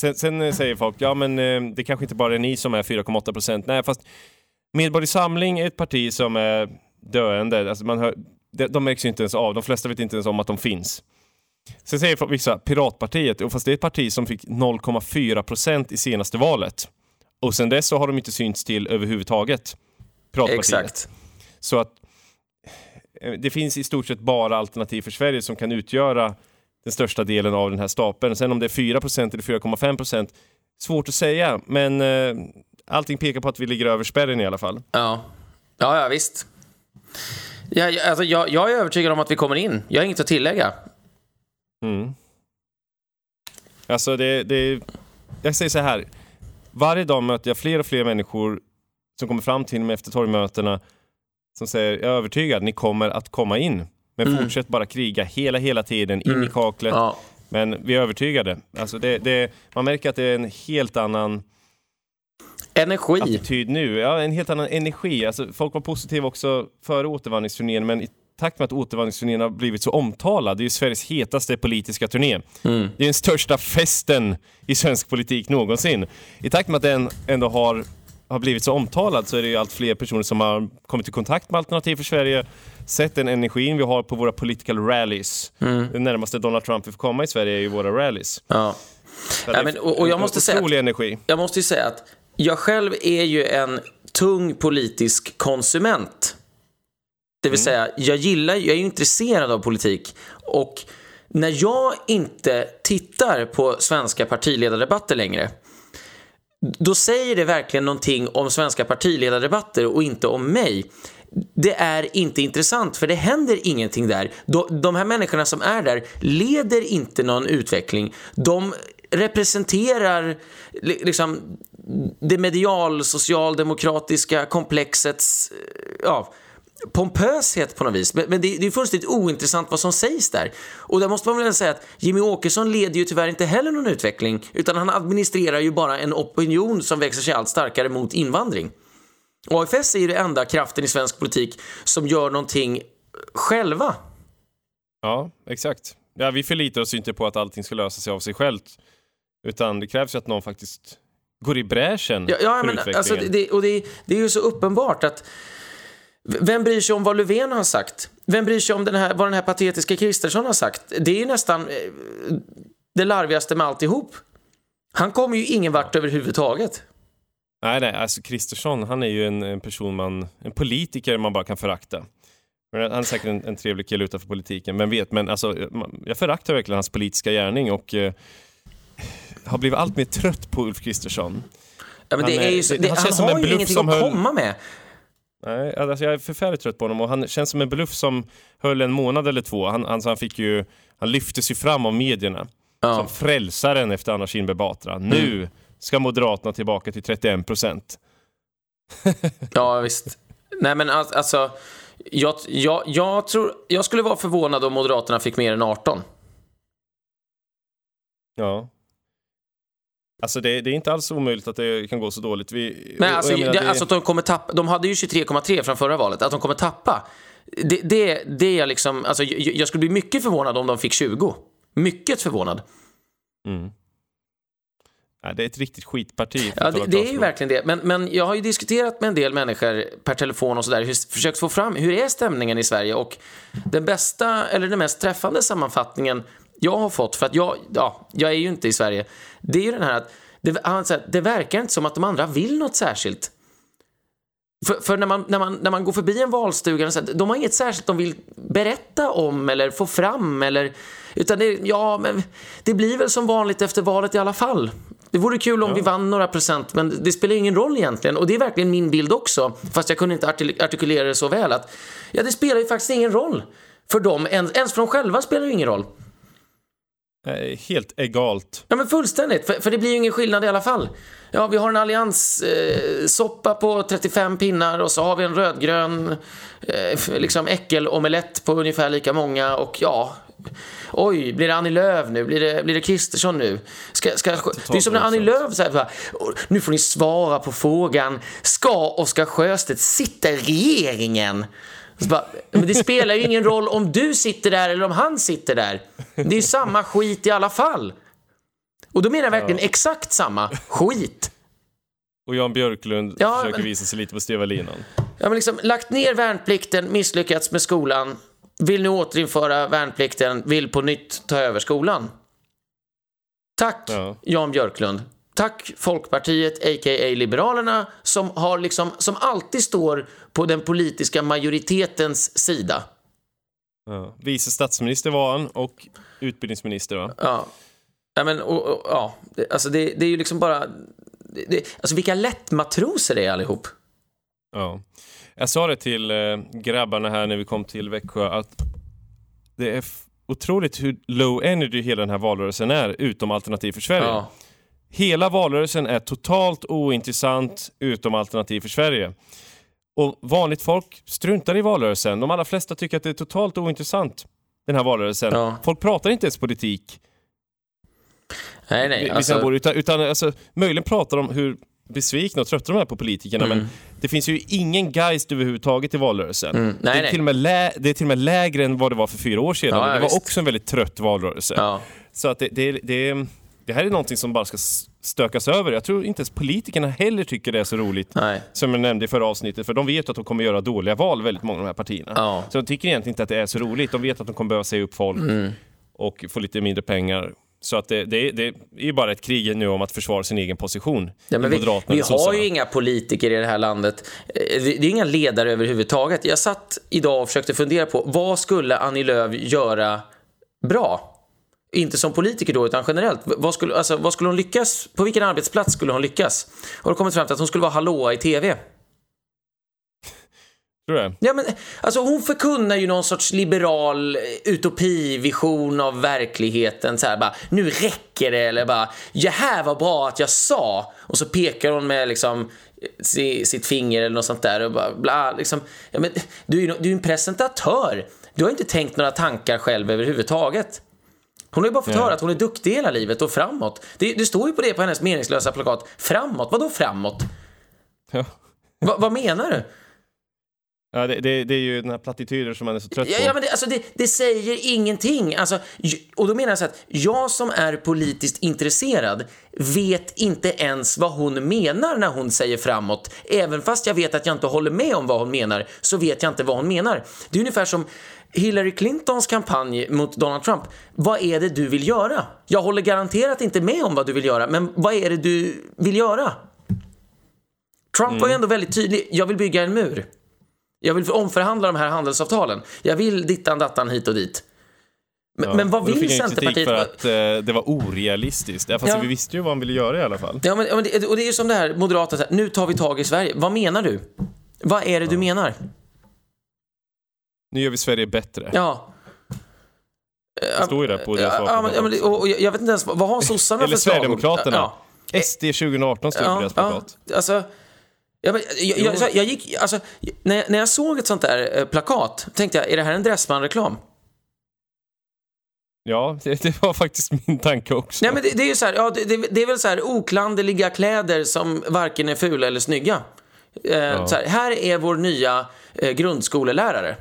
sen, sen eh, säger folk, ja men eh, det kanske inte bara är ni som är 4,8 procent. Nej, fast Medborgerlig Samling är ett parti som är döende. Alltså man hör, de, de märks ju inte ens av. De flesta vet inte ens om att de finns. Sen säger vissa Piratpartiet, och fast det är ett parti som fick 0,4 procent i senaste valet. Och sen dess så har de inte synts till överhuvudtaget. Piratpartiet. Exakt. Så att eh, det finns i stort sett bara Alternativ för Sverige som kan utgöra den största delen av den här stapeln. Sen om det är 4% eller 4,5% svårt att säga, men eh, allting pekar på att vi ligger över spärren i alla fall. Ja, ja, ja visst. Ja, alltså, jag, jag är övertygad om att vi kommer in. Jag har inget att tillägga. Mm. Alltså, det, det, jag säger så här. Varje dag möter jag fler och fler människor som kommer fram till mig efter torgmötena som säger jag är övertygad, ni kommer att komma in. Men mm. fortsätt bara kriga hela, hela tiden, in mm. i kaklet. Ja. Men vi är övertygade. Alltså det, det, man märker att det är en helt annan Energi. Attityd nu. Ja, en helt annan energi. Alltså, folk var positiva också före återvandringsturnén, men i takt med att återvandringsturnén har blivit så omtalad, det är ju Sveriges hetaste politiska turné. Mm. Det är den största festen i svensk politik någonsin. I takt med att den ändå har, har blivit så omtalad så är det ju allt fler personer som har kommit i kontakt med Alternativ för Sverige, sett den energin vi har på våra political rallies. Mm. Det närmaste Donald Trump vi får komma i Sverige är ju våra rallies. Ja. Ja, men, och, och jag måste säga att, energi. Jag måste ju säga att jag själv är ju en tung politisk konsument. Det vill mm. säga, jag gillar, jag är intresserad av politik. Och när jag inte tittar på svenska partiledardebatter längre, då säger det verkligen någonting om svenska partiledardebatter och inte om mig. Det är inte intressant för det händer ingenting där. De här människorna som är där leder inte någon utveckling. De representerar liksom det medial socialdemokratiska komplexets ja, pompöshet på något vis. Men, men det, det är fullständigt ointressant vad som sägs där. Och där måste man väl säga att Jimmy Åkesson leder ju tyvärr inte heller någon utveckling utan han administrerar ju bara en opinion som växer sig allt starkare mot invandring. AFS är ju den enda kraften i svensk politik som gör någonting själva. Ja, exakt. Ja, vi förlitar oss inte på att allting ska lösa sig av sig självt. Utan det krävs ju att någon faktiskt går i bräschen ja, ja, för men, utvecklingen. Alltså, det, och det, det är ju så uppenbart att vem bryr sig om vad Löfven har sagt? Vem bryr sig om den här, vad den här patetiska Kristersson har sagt? Det är ju nästan eh, det larvigaste med alltihop. Han kommer ju ingen vart överhuvudtaget. Nej, nej, alltså Kristersson, han är ju en, en, person man, en politiker man bara kan förakta. Han är säkert en, en trevlig kille utanför politiken, vem vet, men alltså, jag föraktar verkligen hans politiska gärning och eh, har blivit allt mer trött på Ulf Kristersson. Ja, men det han, är ju så, det, han, han har ju ingenting att komma med. Nej, alltså jag är förfärligt trött på honom och han känns som en bluff som höll en månad eller två. Han, alltså han, fick ju, han lyftes ju fram av medierna ja. som frälsaren efter Anna Kinberg Batra. Mm. Nu ska Moderaterna tillbaka till 31 procent. [laughs] ja, visst. Nej, men alltså, jag, jag, jag, tror, jag skulle vara förvånad om Moderaterna fick mer än 18. Ja. Alltså det, det, är inte alls omöjligt att det kan gå så dåligt. Vi, Men alltså, det, det... alltså att de kommer tappa, de hade ju 23,3 från förra valet, att de kommer tappa. Det, det, det är liksom, alltså, jag, jag, skulle bli mycket förvånad om de fick 20. Mycket förvånad. Mm. Ja, det är ett riktigt skitparti. Ja, det, det är ju verkligen det. Men, men jag har ju diskuterat med en del människor per telefon och sådär, försökt få fram hur är stämningen i Sverige och den bästa, eller den mest träffande sammanfattningen jag har fått, för att jag, ja, jag är ju inte i Sverige, det är ju den här att det, han säger, det verkar inte som att de andra vill något särskilt. För, för, när, man, när, man, när man går förbi en valstuga, så de har inget särskilt de vill berätta om eller få fram. Eller, utan det, ja, men det blir väl som vanligt efter valet i alla fall. Det vore kul om ja. vi vann några procent, men det spelar ingen roll egentligen. Och det är verkligen min bild också, fast jag kunde inte artikulera det så väl. Att, ja, det spelar ju faktiskt ingen roll för dem. Ens, ens för dem själva spelar det ingen roll. Eh, helt egalt. Ja men fullständigt, för, för, det blir ju ingen skillnad i alla fall. Ja, vi har en allianssoppa eh, på 35 pinnar och så har vi en rödgrön eh, liksom äckelomelett på ungefär lika många och ja, Oj, blir det Annie Lööf nu? Blir det, blir det Kristersson nu? Ska, ska, det är som när Annie Lööf säger nu får ni svara på frågan. Ska Oscar Sjöstedt sitta i regeringen? Bara, men det spelar ju ingen roll om du sitter där eller om han sitter där. Det är ju samma skit i alla fall. Och då menar jag verkligen ja. exakt samma skit. Och Jan Björklund Ja, försöker men- visa sig lite på stela linan. Ja, men liksom, lagt ner värnplikten, misslyckats med skolan, vill nu återinföra värnplikten, vill på nytt ta över skolan. Tack Ja. Jan Björklund. Tack Folkpartiet, a.k.a. Liberalerna, som, har liksom, som alltid står på den politiska majoritetens sida. Ja. Vice statsminister var han och utbildningsminister va? Ja. Ja, men, och, och, ja. Det, alltså det, det är ju liksom bara... Det, alltså vilka lättmatroser det är allihop. Ja. Jag sa det till eh, grabbarna här när vi kom till Växjö att det är otroligt hur low energy hela den här valrörelsen är utom Alternativ för Sverige. Ja. Hela valrörelsen är totalt ointressant utom Alternativ för Sverige. Och vanligt folk struntar i valrörelsen. De allra flesta tycker att det är totalt ointressant den här valrörelsen. Ja. Folk pratar inte ens politik. Nej, nej. Alltså, bor, utan, utan alltså, möjligen pratar de hur besvikna och trötta de är på politikerna Mm. men det finns ju ingen geist överhuvudtaget i valrörelsen. Mm, nej, det, är nej. Till och med lä- det är till och med lägre än vad det var för fyra år sedan. Ja, det var visst. också en väldigt trött valrörelse. ja. Så att det, det, det, det här är någonting som bara ska stökas över. Jag tror inte ens politikerna heller tycker det är så roligt. Nej. Som jag nämnde i förra avsnittet, för de vet att de kommer göra dåliga val, väldigt många av de här partierna. Ja. Så de tycker egentligen inte att det är så roligt. De vet att de kommer behöva säga upp folk Mm. och få lite mindre pengar. Så att det, det, det är ju bara ett krig nu om att försvara sin egen position. Ja, men vi vi har ju inga politiker i det här landet. Eh, Det det är inga ledare överhuvudtaget. Jag satt idag och försökte fundera på vad skulle Annie Lööf göra bra? Inte som politiker då, utan generellt. Vad skulle, alltså, vad skulle hon lyckas? På vilken arbetsplats skulle hon lyckas? Och då kommit fram till att hon skulle vara hallåa i TV. Tror du? Ja, men, alltså, hon förkunnar ju någon sorts liberal eh, utopivision av verkligheten. Så här, bara, nu räcker det, eller bara, det här var bra att jag sa. Och så pekar hon med liksom, si- sitt finger eller något sånt där. Och bara, bla, liksom, ja, men, du är ju du är en presentatör. Du har inte tänkt några tankar själv överhuvudtaget. Hon har ju bara fått höra att hon är duktig hela livet och framåt. Det, det står ju på det på hennes meningslösa plakat. Framåt? Vadå framåt? Ja. Va, vad menar du? Ja, det, det, det är ju den här plattityder som man är så trött på. ja men det, alltså det, det säger ingenting. Alltså, och då menar jag så att jag som är politiskt intresserad vet inte ens vad hon menar när hon säger framåt. Även fast jag vet att jag inte håller med om vad hon menar så vet jag inte vad hon menar. Det är ungefär som Hillary Clintons kampanj mot Donald Trump. Vad är det du vill göra? Jag håller garanterat inte med om vad du vill göra, men vad är det du vill göra? Trump var ju ändå väldigt tydlig. Jag vill bygga en mur. Jag vill omförhandla de här handelsavtalen. Jag vill dittan dattan hit och dit. Men, Ja. men vad vill fick Centerpartiet? för att eh, det var orealistiskt. Ja, fast Ja. vi visste ju vad han ville göra i alla fall. Ja, men, och det är ju som det här moderata, så här, nu tar vi tag i Sverige. Vad menar du? Vad är det du menar? Nu gör vi Sverige bättre. Ja. Det står ju där på deras Ja, ja, men, ja, och, och jag vet inte ens, vad har sossarna Eller för slag? Sverigedemokraterna. Ja. SD 2018 står det på deras Ja, plakat. ja, alltså, ja, jag, jag, jag, jag gick, alltså, när, jag- när jag såg ett sånt där eh, plakat tänkte jag, är det här en Dressman-reklam? Ja, det, det var faktiskt min tanke också. Nej, men det, det är ju så här, ja, det, det, är väl så här oklanderliga kläder som varken är fula eller snygga. Eh, så här, här är vår nya eh, grundskolelärare.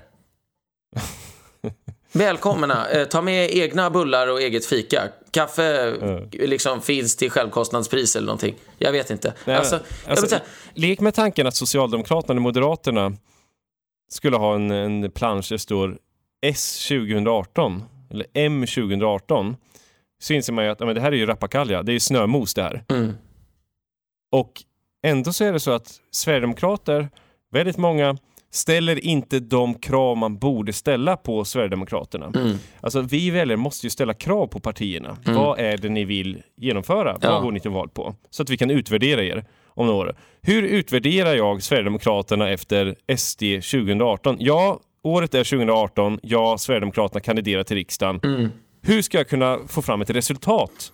Välkomna, eh, ta med egna bullar och eget fika. Kaffe liksom finns till självkostnadspris eller någonting. Jag vet inte. Nej, alltså, alltså, säga, lek med tanken att Socialdemokraterna och Moderaterna skulle ha en, en plansch där det står S 2018 eller M 2018 så inser man ju att men det här är ju rappakalja, det är ju snömos det här. Mm. Och ändå så är det så att Sverigedemokrater, väldigt många, ställer inte de krav man borde ställa på Sverigedemokraterna. Mm. Alltså vi väljare måste ju ställa krav på partierna. Vad är det ni vill genomföra? Ja. Vad går ni till val på? Så att vi kan utvärdera er om några år. Hur utvärderar jag Sverigedemokraterna efter SD 2018? Ja, året är 2018. Ja, Sverigedemokraterna kandiderar till riksdagen. Mm. Hur ska jag kunna få fram ett resultat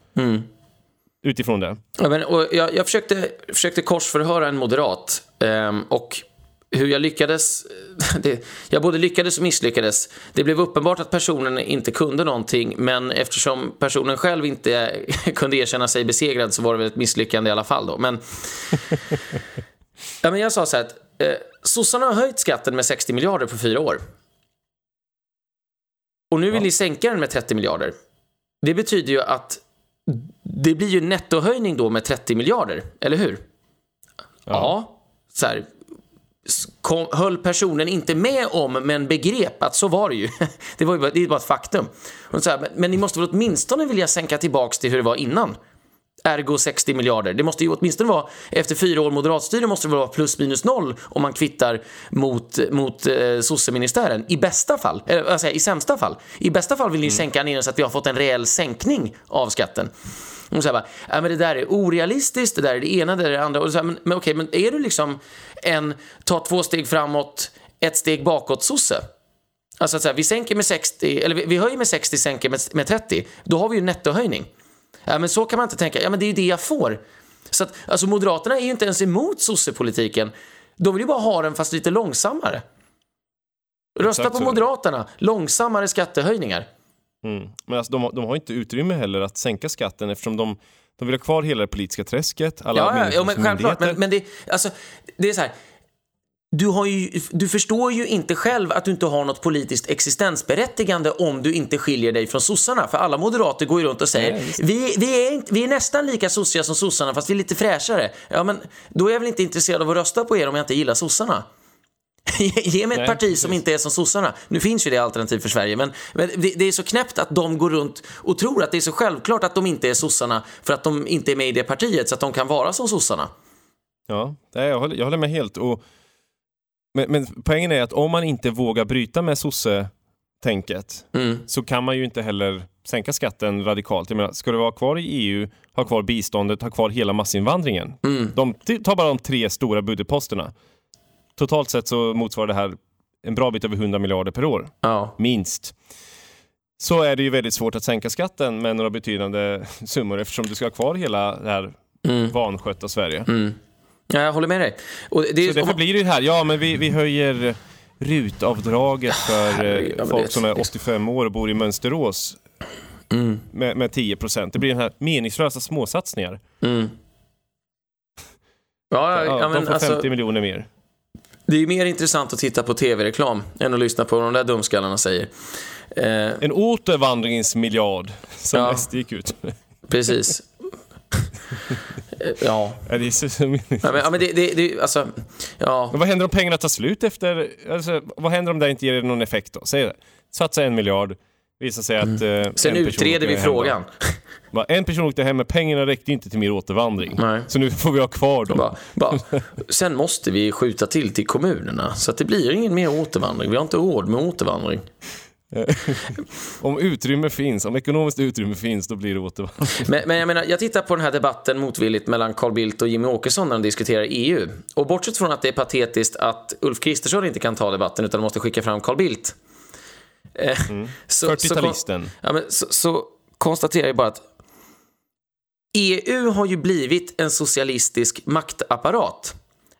utifrån det? Ja, men, jag, jag försökte, försökte korsförhöra en moderat ehm, och hur jag lyckades, [laughs] det, jag både lyckades och misslyckades. Det blev uppenbart att personen inte kunde någonting men eftersom personen själv inte [laughs] kunde erkänna sig besegrad så var det väl ett misslyckande i alla fall då. Men, [laughs] ja, men jag sa så här att eh, sossarna har höjt skatten med 60 miljarder på fyra år. Och nu vill ni sänka den med 30 miljarder. Det betyder ju att det blir ju nettohöjning då med 30 miljarder, eller hur? Ja. Så här, kom, höll personen inte med om, men begrep att så var det ju. [laughs] Det, var ju bara, det är bara ett faktum. Och så här, men, men ni måste väl åtminstone vilja sänka tillbaks till hur det var innan? Ergo 60 miljarder. Det måste ju åtminstone vara, efter fyra år moderatstyre måste det vara plus minus noll om man kvittar mot, mot eh, sosseministären. I bästa fall, eller jag, i sämsta fall. I bästa fall vill ni ju sänka ner så att vi har fått en reell sänkning av skatten. Och så här bara, ja, men det där är orealistiskt, det där är det ena, det där är det andra. Och så här, men, men okej, men är du liksom en ta två steg framåt, ett steg bakåt sosse? Alltså att här, vi sänker med 60, eller vi, vi höjer med 60, sänker med, med 30. Då har vi ju nettohöjning. Ja, men så kan man inte tänka. Ja, men det är ju det jag får. Så att, alltså Moderaterna är ju inte ens emot sossepolitiken. De vill ju bara ha den fast lite långsammare. Rösta Exakt på. Moderaterna. Långsammare skattehöjningar. Mm. Men alltså, de, har- de har inte utrymme heller att sänka skatten eftersom de, de vill ha kvar hela det politiska träsket, alla Ja, ja, ja men självklart. Men, men det, alltså, det är så här. Du, har ju, du förstår ju inte själv att du inte har något politiskt existensberättigande om du inte skiljer dig från sossarna. För alla moderater går ju runt och säger vi, vi, är vi är nästan lika sossiga som sossarna fast vi är lite fräschare. Ja, men då är jag väl inte intresserad av att rösta på er om jag inte gillar sossarna. [laughs] Ge mig ett Nej, parti precis. som inte är som sossarna. Nu finns ju det alternativ för Sverige, men, men det, det är så knäppt att de går runt och tror att det är så självklart att de inte är sossarna för att de inte är med i det partiet så att de kan vara som sossarna. Ja, jag, håller, jag håller med helt. Och, men, men poängen är att om man inte vågar bryta med sosse-tänket Mm. så kan man ju inte heller sänka skatten radikalt. Jag menar, ska du vara kvar i EU, ha kvar biståndet, ha kvar hela massinvandringen. Mm. De, ta bara de tre stora budgetposterna. Totalt sett så motsvarar det här en bra bit över 100 miljarder per år, Ja. minst. Så är det ju väldigt svårt att sänka skatten med några betydande [laughs] summor eftersom du ska ha kvar hela det här Mm. vanskötta Sverige. ja, jag håller med dig. Och det är, Så därför blir det ju här, ja men vi, vi höjer RUT-avdraget för eh, Ja, folk som är 85 år och bor i Mönsterås Mm. med, med 10 procent. Det blir den här meningslösa småsatsningar. Mm. Ja, ja, Ja, de får alltså, 50 miljoner mer. Det är mer intressant att titta på tv-reklam än att lyssna på vad de där dumskallarna säger. Eh, En återvandringsmiljard som Ja. SD gick ut med. precis. Eh, ja. Ja, det är så, så. Ja, men, ja, men det, det, det, alltså, ja. Men vad händer om pengarna tar slut efter... Alltså, vad händer om det inte ger någon effekt då? Säg det. Satsa en miljard. Visar sig att... Eh, Mm. Sen en person utreder vi frågan. Va, En person åkte hem men pengarna räckte inte till mer återvandring. Nej. Så nu får vi ha kvar dem. Bara, bara. Sen måste vi skjuta till till kommunerna så att det blir ingen mer återvandring. Vi har inte råd med återvandring. Om utrymme finns, om ekonomiskt utrymme finns, då blir det återvandring. Men, men jag menar, jag tittar på den här debatten motvilligt mellan Carl Bildt och Jimmy Åkesson när de diskuterar EU. Och bortsett från att det är patetiskt att Ulf Kristersson inte kan ta debatten utan måste skicka fram Carl Bildt. Eh, så, så, 40-talisten. ja, så, så konstaterar jag bara att EU har ju blivit en socialistisk maktapparat.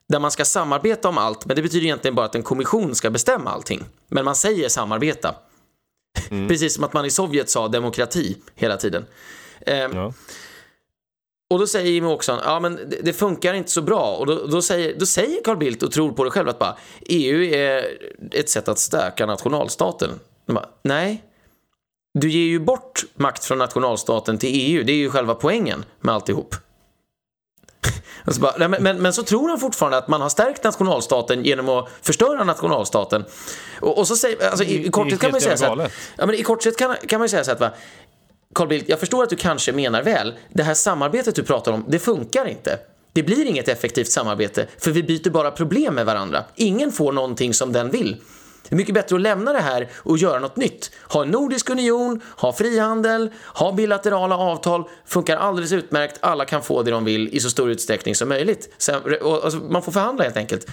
Där man ska samarbeta om allt, men det betyder egentligen bara att en kommission ska bestämma allting. Men man säger samarbeta. Precis som att man i Sovjet sa demokrati hela tiden. Eh, Ja. och då säger Jimmie Åkesson, ja men det, det funkar inte så bra. Och då, då, säger, då säger Carl Bildt och tror på det själv att bara, EU är ett sätt att stärka nationalstaten. Bara, Nej, du ger ju bort makt från nationalstaten till EU. Det är ju själva poängen med alltihop. [laughs] Så bara, nej, men, men, men så tror han fortfarande att man har stärkt nationalstaten genom att förstöra nationalstaten. Och, och så säger, alltså, i, i korthet kan man säga så galet. ja, men i korthet kan, kan man ju säga så att va, Carl Bildt, jag förstår att du kanske menar väl. Det här samarbetet du pratar om, det funkar inte. Det blir inget effektivt samarbete, för vi byter bara problem med varandra. Ingen får någonting som den vill. Det är mycket bättre att lämna det här och göra något nytt. Ha en nordisk union, ha frihandel, ha bilaterala avtal. Funkar alldeles utmärkt. Alla kan få det de vill i så stor utsträckning som möjligt. Sen, och, alltså, man får förhandla helt enkelt.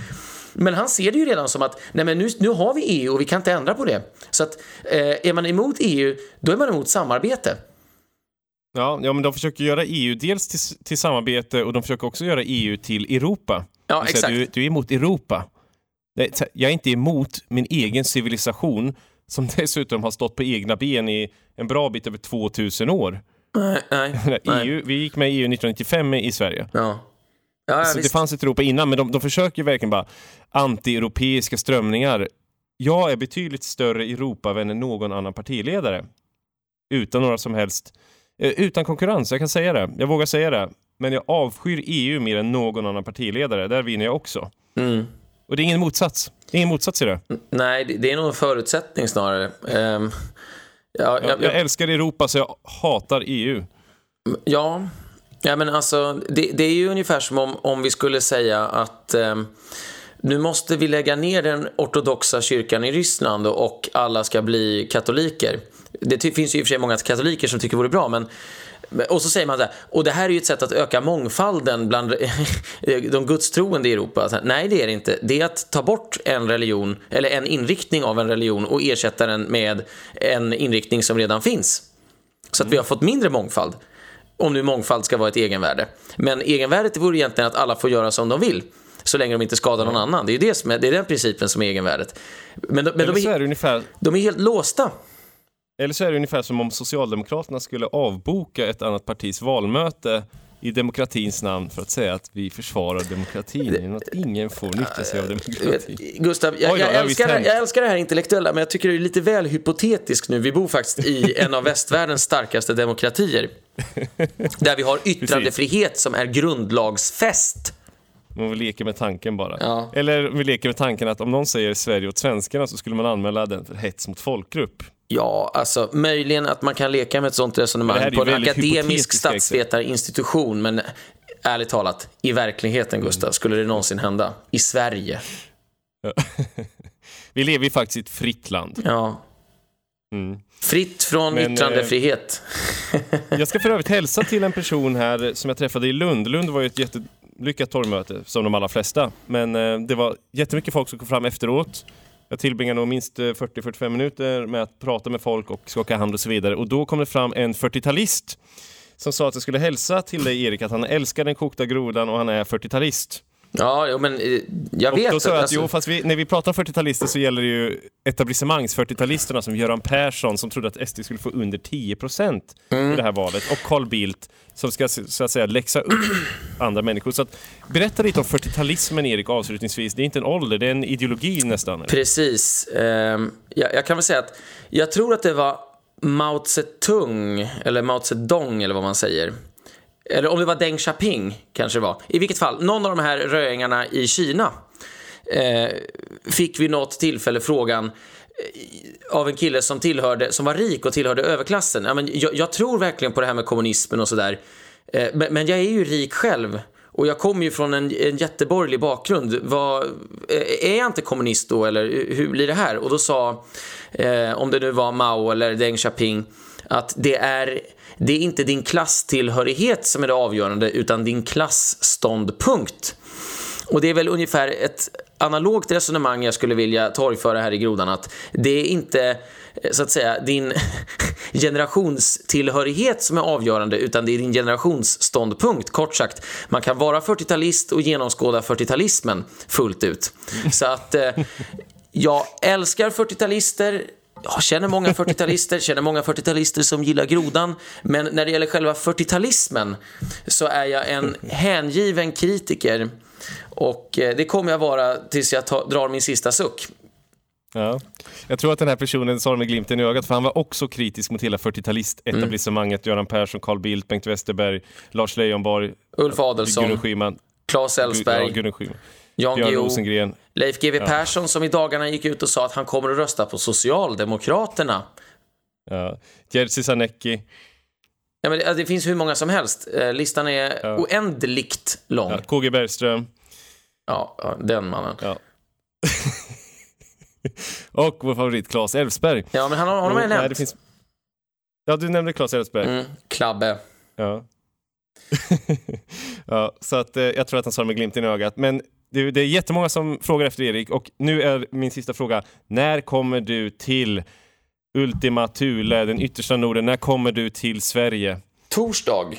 Men han ser det ju redan som att nej men nu, nu har vi EU och vi kan inte ändra på det. Så att eh, är man emot EU, då är man emot samarbete. Ja, ja, men de försöker göra EU dels till, till samarbete och de försöker också göra EU till Europa. Ja, exakt. Du, du är emot Europa. Jag är inte emot min egen civilisation som [laughs] dessutom har stått på egna ben i en bra bit över 2000 år. Nej, nej. [laughs] nej. EU, vi gick med i EU 1995 i Sverige. Ja. Ja, Så det visst. fanns ett Europa innan, men de, de försöker verkligen bara anti-europeiska strömningar. Jag är betydligt större Europavän än någon annan partiledare. Utan några som helst, eh, utan konkurrens, jag kan säga det. Jag vågar säga det. men jag avskyr EU mer än någon annan partiledare. Där vinner jag också. Mm. Och det är ingen motsats. Det är ingen motsats i det. Nej, det- är nog en förutsättning snarare. Ehm, ja, Jag, jag älskar Europa så jag hatar EU. Ja, ja men alltså det, det är ju ungefär som om, om vi skulle säga att ehm, nu måste vi lägga ner den ortodoxa kyrkan i Ryssland och, alla ska bli katoliker. Det finns ju i och för sig många katoliker som tycker det vore bra, men och så säger man så här, och det här är ju ett sätt att öka mångfalden bland [laughs] de gudstroende i Europa. Här, Nej, det är det inte. Det är att ta bort en religion, eller en inriktning av en religion och ersätta den med en inriktning som redan finns. Så att vi har fått mindre mångfald. Om nu mångfald ska vara ett egenvärde. Men egenvärdet vore egentligen att alla får göra som de vill. Så länge de inte skadar någon annan. Det är, det som är, det är den principen som är egenvärdet. Men, de, men de, är de är helt låsta. Eller så är det ungefär som om Socialdemokraterna skulle avboka ett annat partis valmöte i demokratins namn för att säga att vi försvarar demokratin genom att ingen får nyttja sig av demokratin. Gustav, jag, då, jag, visst älskar, jag älskar det här intellektuella, men jag tycker det är lite väl hypotetiskt nu. Vi bor faktiskt i [laughs] en av västvärldens starkaste demokratier. Där vi har yttrandefrihet som är grundlagsfäst. Man vill leka med tanken bara. Ja. Eller vi leker med tanken att om någon säger Sverige åt svenskarna så skulle man anmäla den för hets mot folkgrupp. Ja, alltså möjligen att man kan leka med ett sånt resonemang på en akademisk statsvetarinstitution, men ärligt talat, i verkligheten, Gustav, skulle det någonsin hända? I Sverige? [laughs] Vi lever ju faktiskt i ett fritt land. Ja. Mm. Fritt från Men, eh, yttrandefrihet. Jag ska för övrigt hälsa till en person här som jag träffade i Lund. Lund var ju ett jättelyckat torgmöte, som de allra flesta. Men eh, det var jättemycket folk som kom fram efteråt. Jag tillbringar nog minst eh, 40-45 minuter med att prata med folk och skaka hand och så vidare. Och då kom det fram en 40-talist som sa att jag skulle hälsa till dig Erik att han älskar den kokta grodan och han är 40-talist. Ja, men eh, jag Och vet då sa jag att alltså- jo, fast vi, när vi pratar om 40-talister så gäller det ju etablissemangs-40-talisterna som Göran Persson som trodde att SD skulle få under 10% Mm. i det här valet och Carl Bildt som ska så att säga läxa upp [clears throat] andra människor. Så att, berätta lite om 40-talismen Erik avslutningsvis. Det är inte en ålder, det är en ideologi nästan. eller? Precis. Ehm, jag, jag kan väl säga att jag tror att det var Mao Zedong, eller Mao Zedong eller vad man säger. Eller om det var Deng Xiaoping kanske det var. I vilket fall, någon av de här röingarna i Kina eh, fick vid något tillfälle frågan eh, av en kille som, tillhörde, som var rik och tillhörde överklassen. Ja, men jag, jag tror verkligen på det här med kommunismen och sådär. Eh, men, men jag är ju rik själv. Och jag kommer ju från en, en jätteborgerlig bakgrund. Var, eh, är jag inte kommunist då eller hur blir det här? Och då sa, eh, om det nu var Mao eller Deng Xiaoping, att det är, det är inte din klasstillhörighet som är det avgörande utan din klassståndpunkt. Och det är väl ungefär ett analogt resonemang jag skulle vilja torgföra här i grodan att det är inte eh, så att säga din [laughs] generationstillhörighet som är avgörande utan det är din generationsståndpunkt. Kort sagt, man kan vara 40-talist och genomskåda 40-talismen fullt ut. Så att eh, jag älskar 40-talister jag känner många 40-talister, känner många 40-talister som gillar grodan. Men när det gäller själva 40-talismen så är jag en hängiven kritiker. Och eh, det kommer jag vara tills jag ta, drar min sista suck. Ja. Jag tror att den här personen sa det med glimten i ögat för han var också kritisk mot hela 40-talist-etablissemanget. Göran Persson, Carl Bildt, Bengt Westerberg, Lars Leijonborg, Ulf Adelsohn, Gudrun Schyman. Claes Ja, Elfsberg, Schyman. Jan Björn Rosengren. Leif GW Persson som i dagarna gick ut och sa att han kommer att rösta på Socialdemokraterna. Ja. Jerzy Sarnecki. Ja, men det, det finns hur många som helst. Eh, Listan är Ja. oändligt lång. Ja. Ja, KG Bergström. ja, den mannen. Ja. [laughs] och vår favorit Claes Elfsberg. Ja, men han har honom jag nämnt. finns... Ja, du nämnde Claes Elfsberg. Mm, Klabbe. Ja. [laughs] ja, så att eh, jag tror att han sa det med glimten i ögat. Men det, det är jättemånga som frågar efter Erik och nu är min sista fråga. När kommer du till Ultima Thule, den yttersta Norden? När kommer du till Sverige? Torsdag.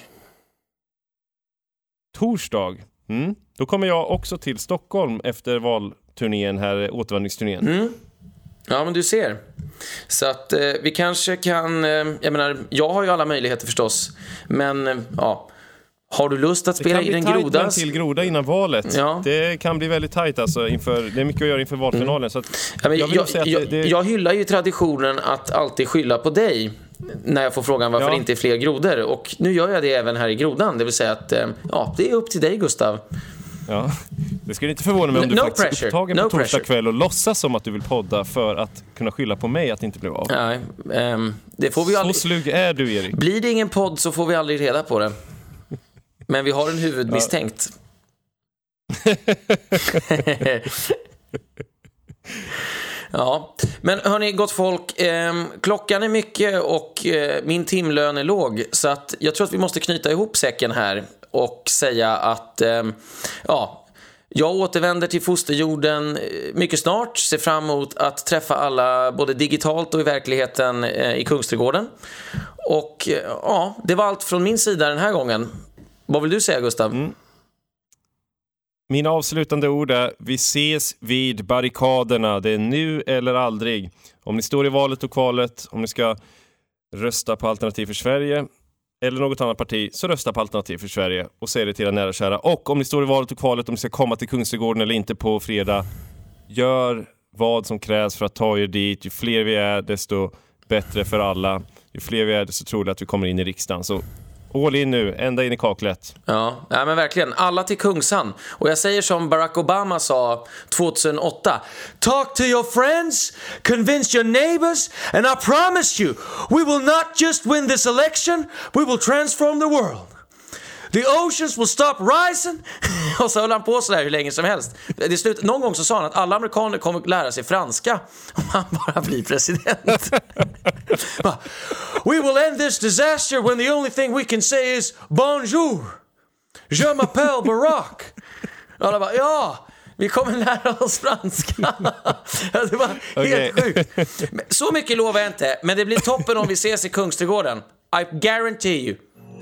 Torsdag. Mm. Då kommer jag också till Stockholm efter valturnén här, återvandringsturnén. Mm. Ja, men du ser. Så att eh, vi kanske kan... Eh, jag menar, jag har ju alla möjligheter förstås. Men, eh, ja. Har du lust att Det spela kan in bli en tajt med groda? en till groda innan valet. Ja. Det kan bli väldigt tajt alltså. Inför, det är mycket att göra inför valfinalen. Ja, jag det, det, hyllar ju traditionen att alltid skylla på dig. när jag får frågan varför Ja. det inte är fler grodor. Och nu gör jag det även här i grodan. Det vill säga att eh, ja, det är upp till dig Gustav. Ja. Det skulle inte förvåna mig om du No faktiskt är pressure. upptagen No på torsdag pressure. kväll och låtsas som att du vill podda för att kunna skylla på mig att det inte blev av. Nej, ehm, det får vi Så aldrig... slug är du, Erik. Blir det ingen podd så får vi aldrig reda på det. Men vi har en huvudmisstänkt. [laughs] ja, men hörni, gott folk. ehm, klockan är mycket och eh, min timlön är låg. Så att jag tror att vi måste knyta ihop säcken här och säga att ehm, ja, jag återvänder till fosterjorden eh, mycket snart. Ser fram emot att träffa alla både digitalt och i verkligheten eh, i Kungsträdgården. Och eh, ja, det var allt från min sida den här gången. Vad vill du säga Gustav? Mm. Mina avslutande ord är vi ses vid barrikaderna. Det är nu eller aldrig. Om ni står i valet och kvalet, om ni ska rösta på Alternativ för Sverige eller något annat parti, så rösta på Alternativ för Sverige och säg det till era nära och kära. Och om ni står i valet och kvalet, om ni ska komma till Kungsträdgården eller inte på fredag, gör vad som krävs för att ta er dit. Ju fler vi är, desto bättre för alla. Ju fler vi är, desto troligare att vi kommer in i riksdagen. Så all in nu, ända in i kaklet. Ja, nej, men verkligen. Alla till Kungsan. Och jag säger som Barack Obama sa 2008. Talk to your friends, convince your neighbors, and I promise you, we will not just win this election, we will transform the world. The oceans will stop rising. [laughs] Och så höll han på sådär hur länge som helst. Det slut, någon gång så sa han att alla amerikaner kommer att lära sig franska om han [laughs] bara blir president. [laughs] We will end this disaster when the only thing we can say is bonjour. Je m'appelle Barack. Alla bara, ja, vi kommer lära oss franska. Det var helt sjukt. Så mycket lovar jag inte, men det blir toppen om vi ses i Kungsträdgården. I guarantee you.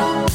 oh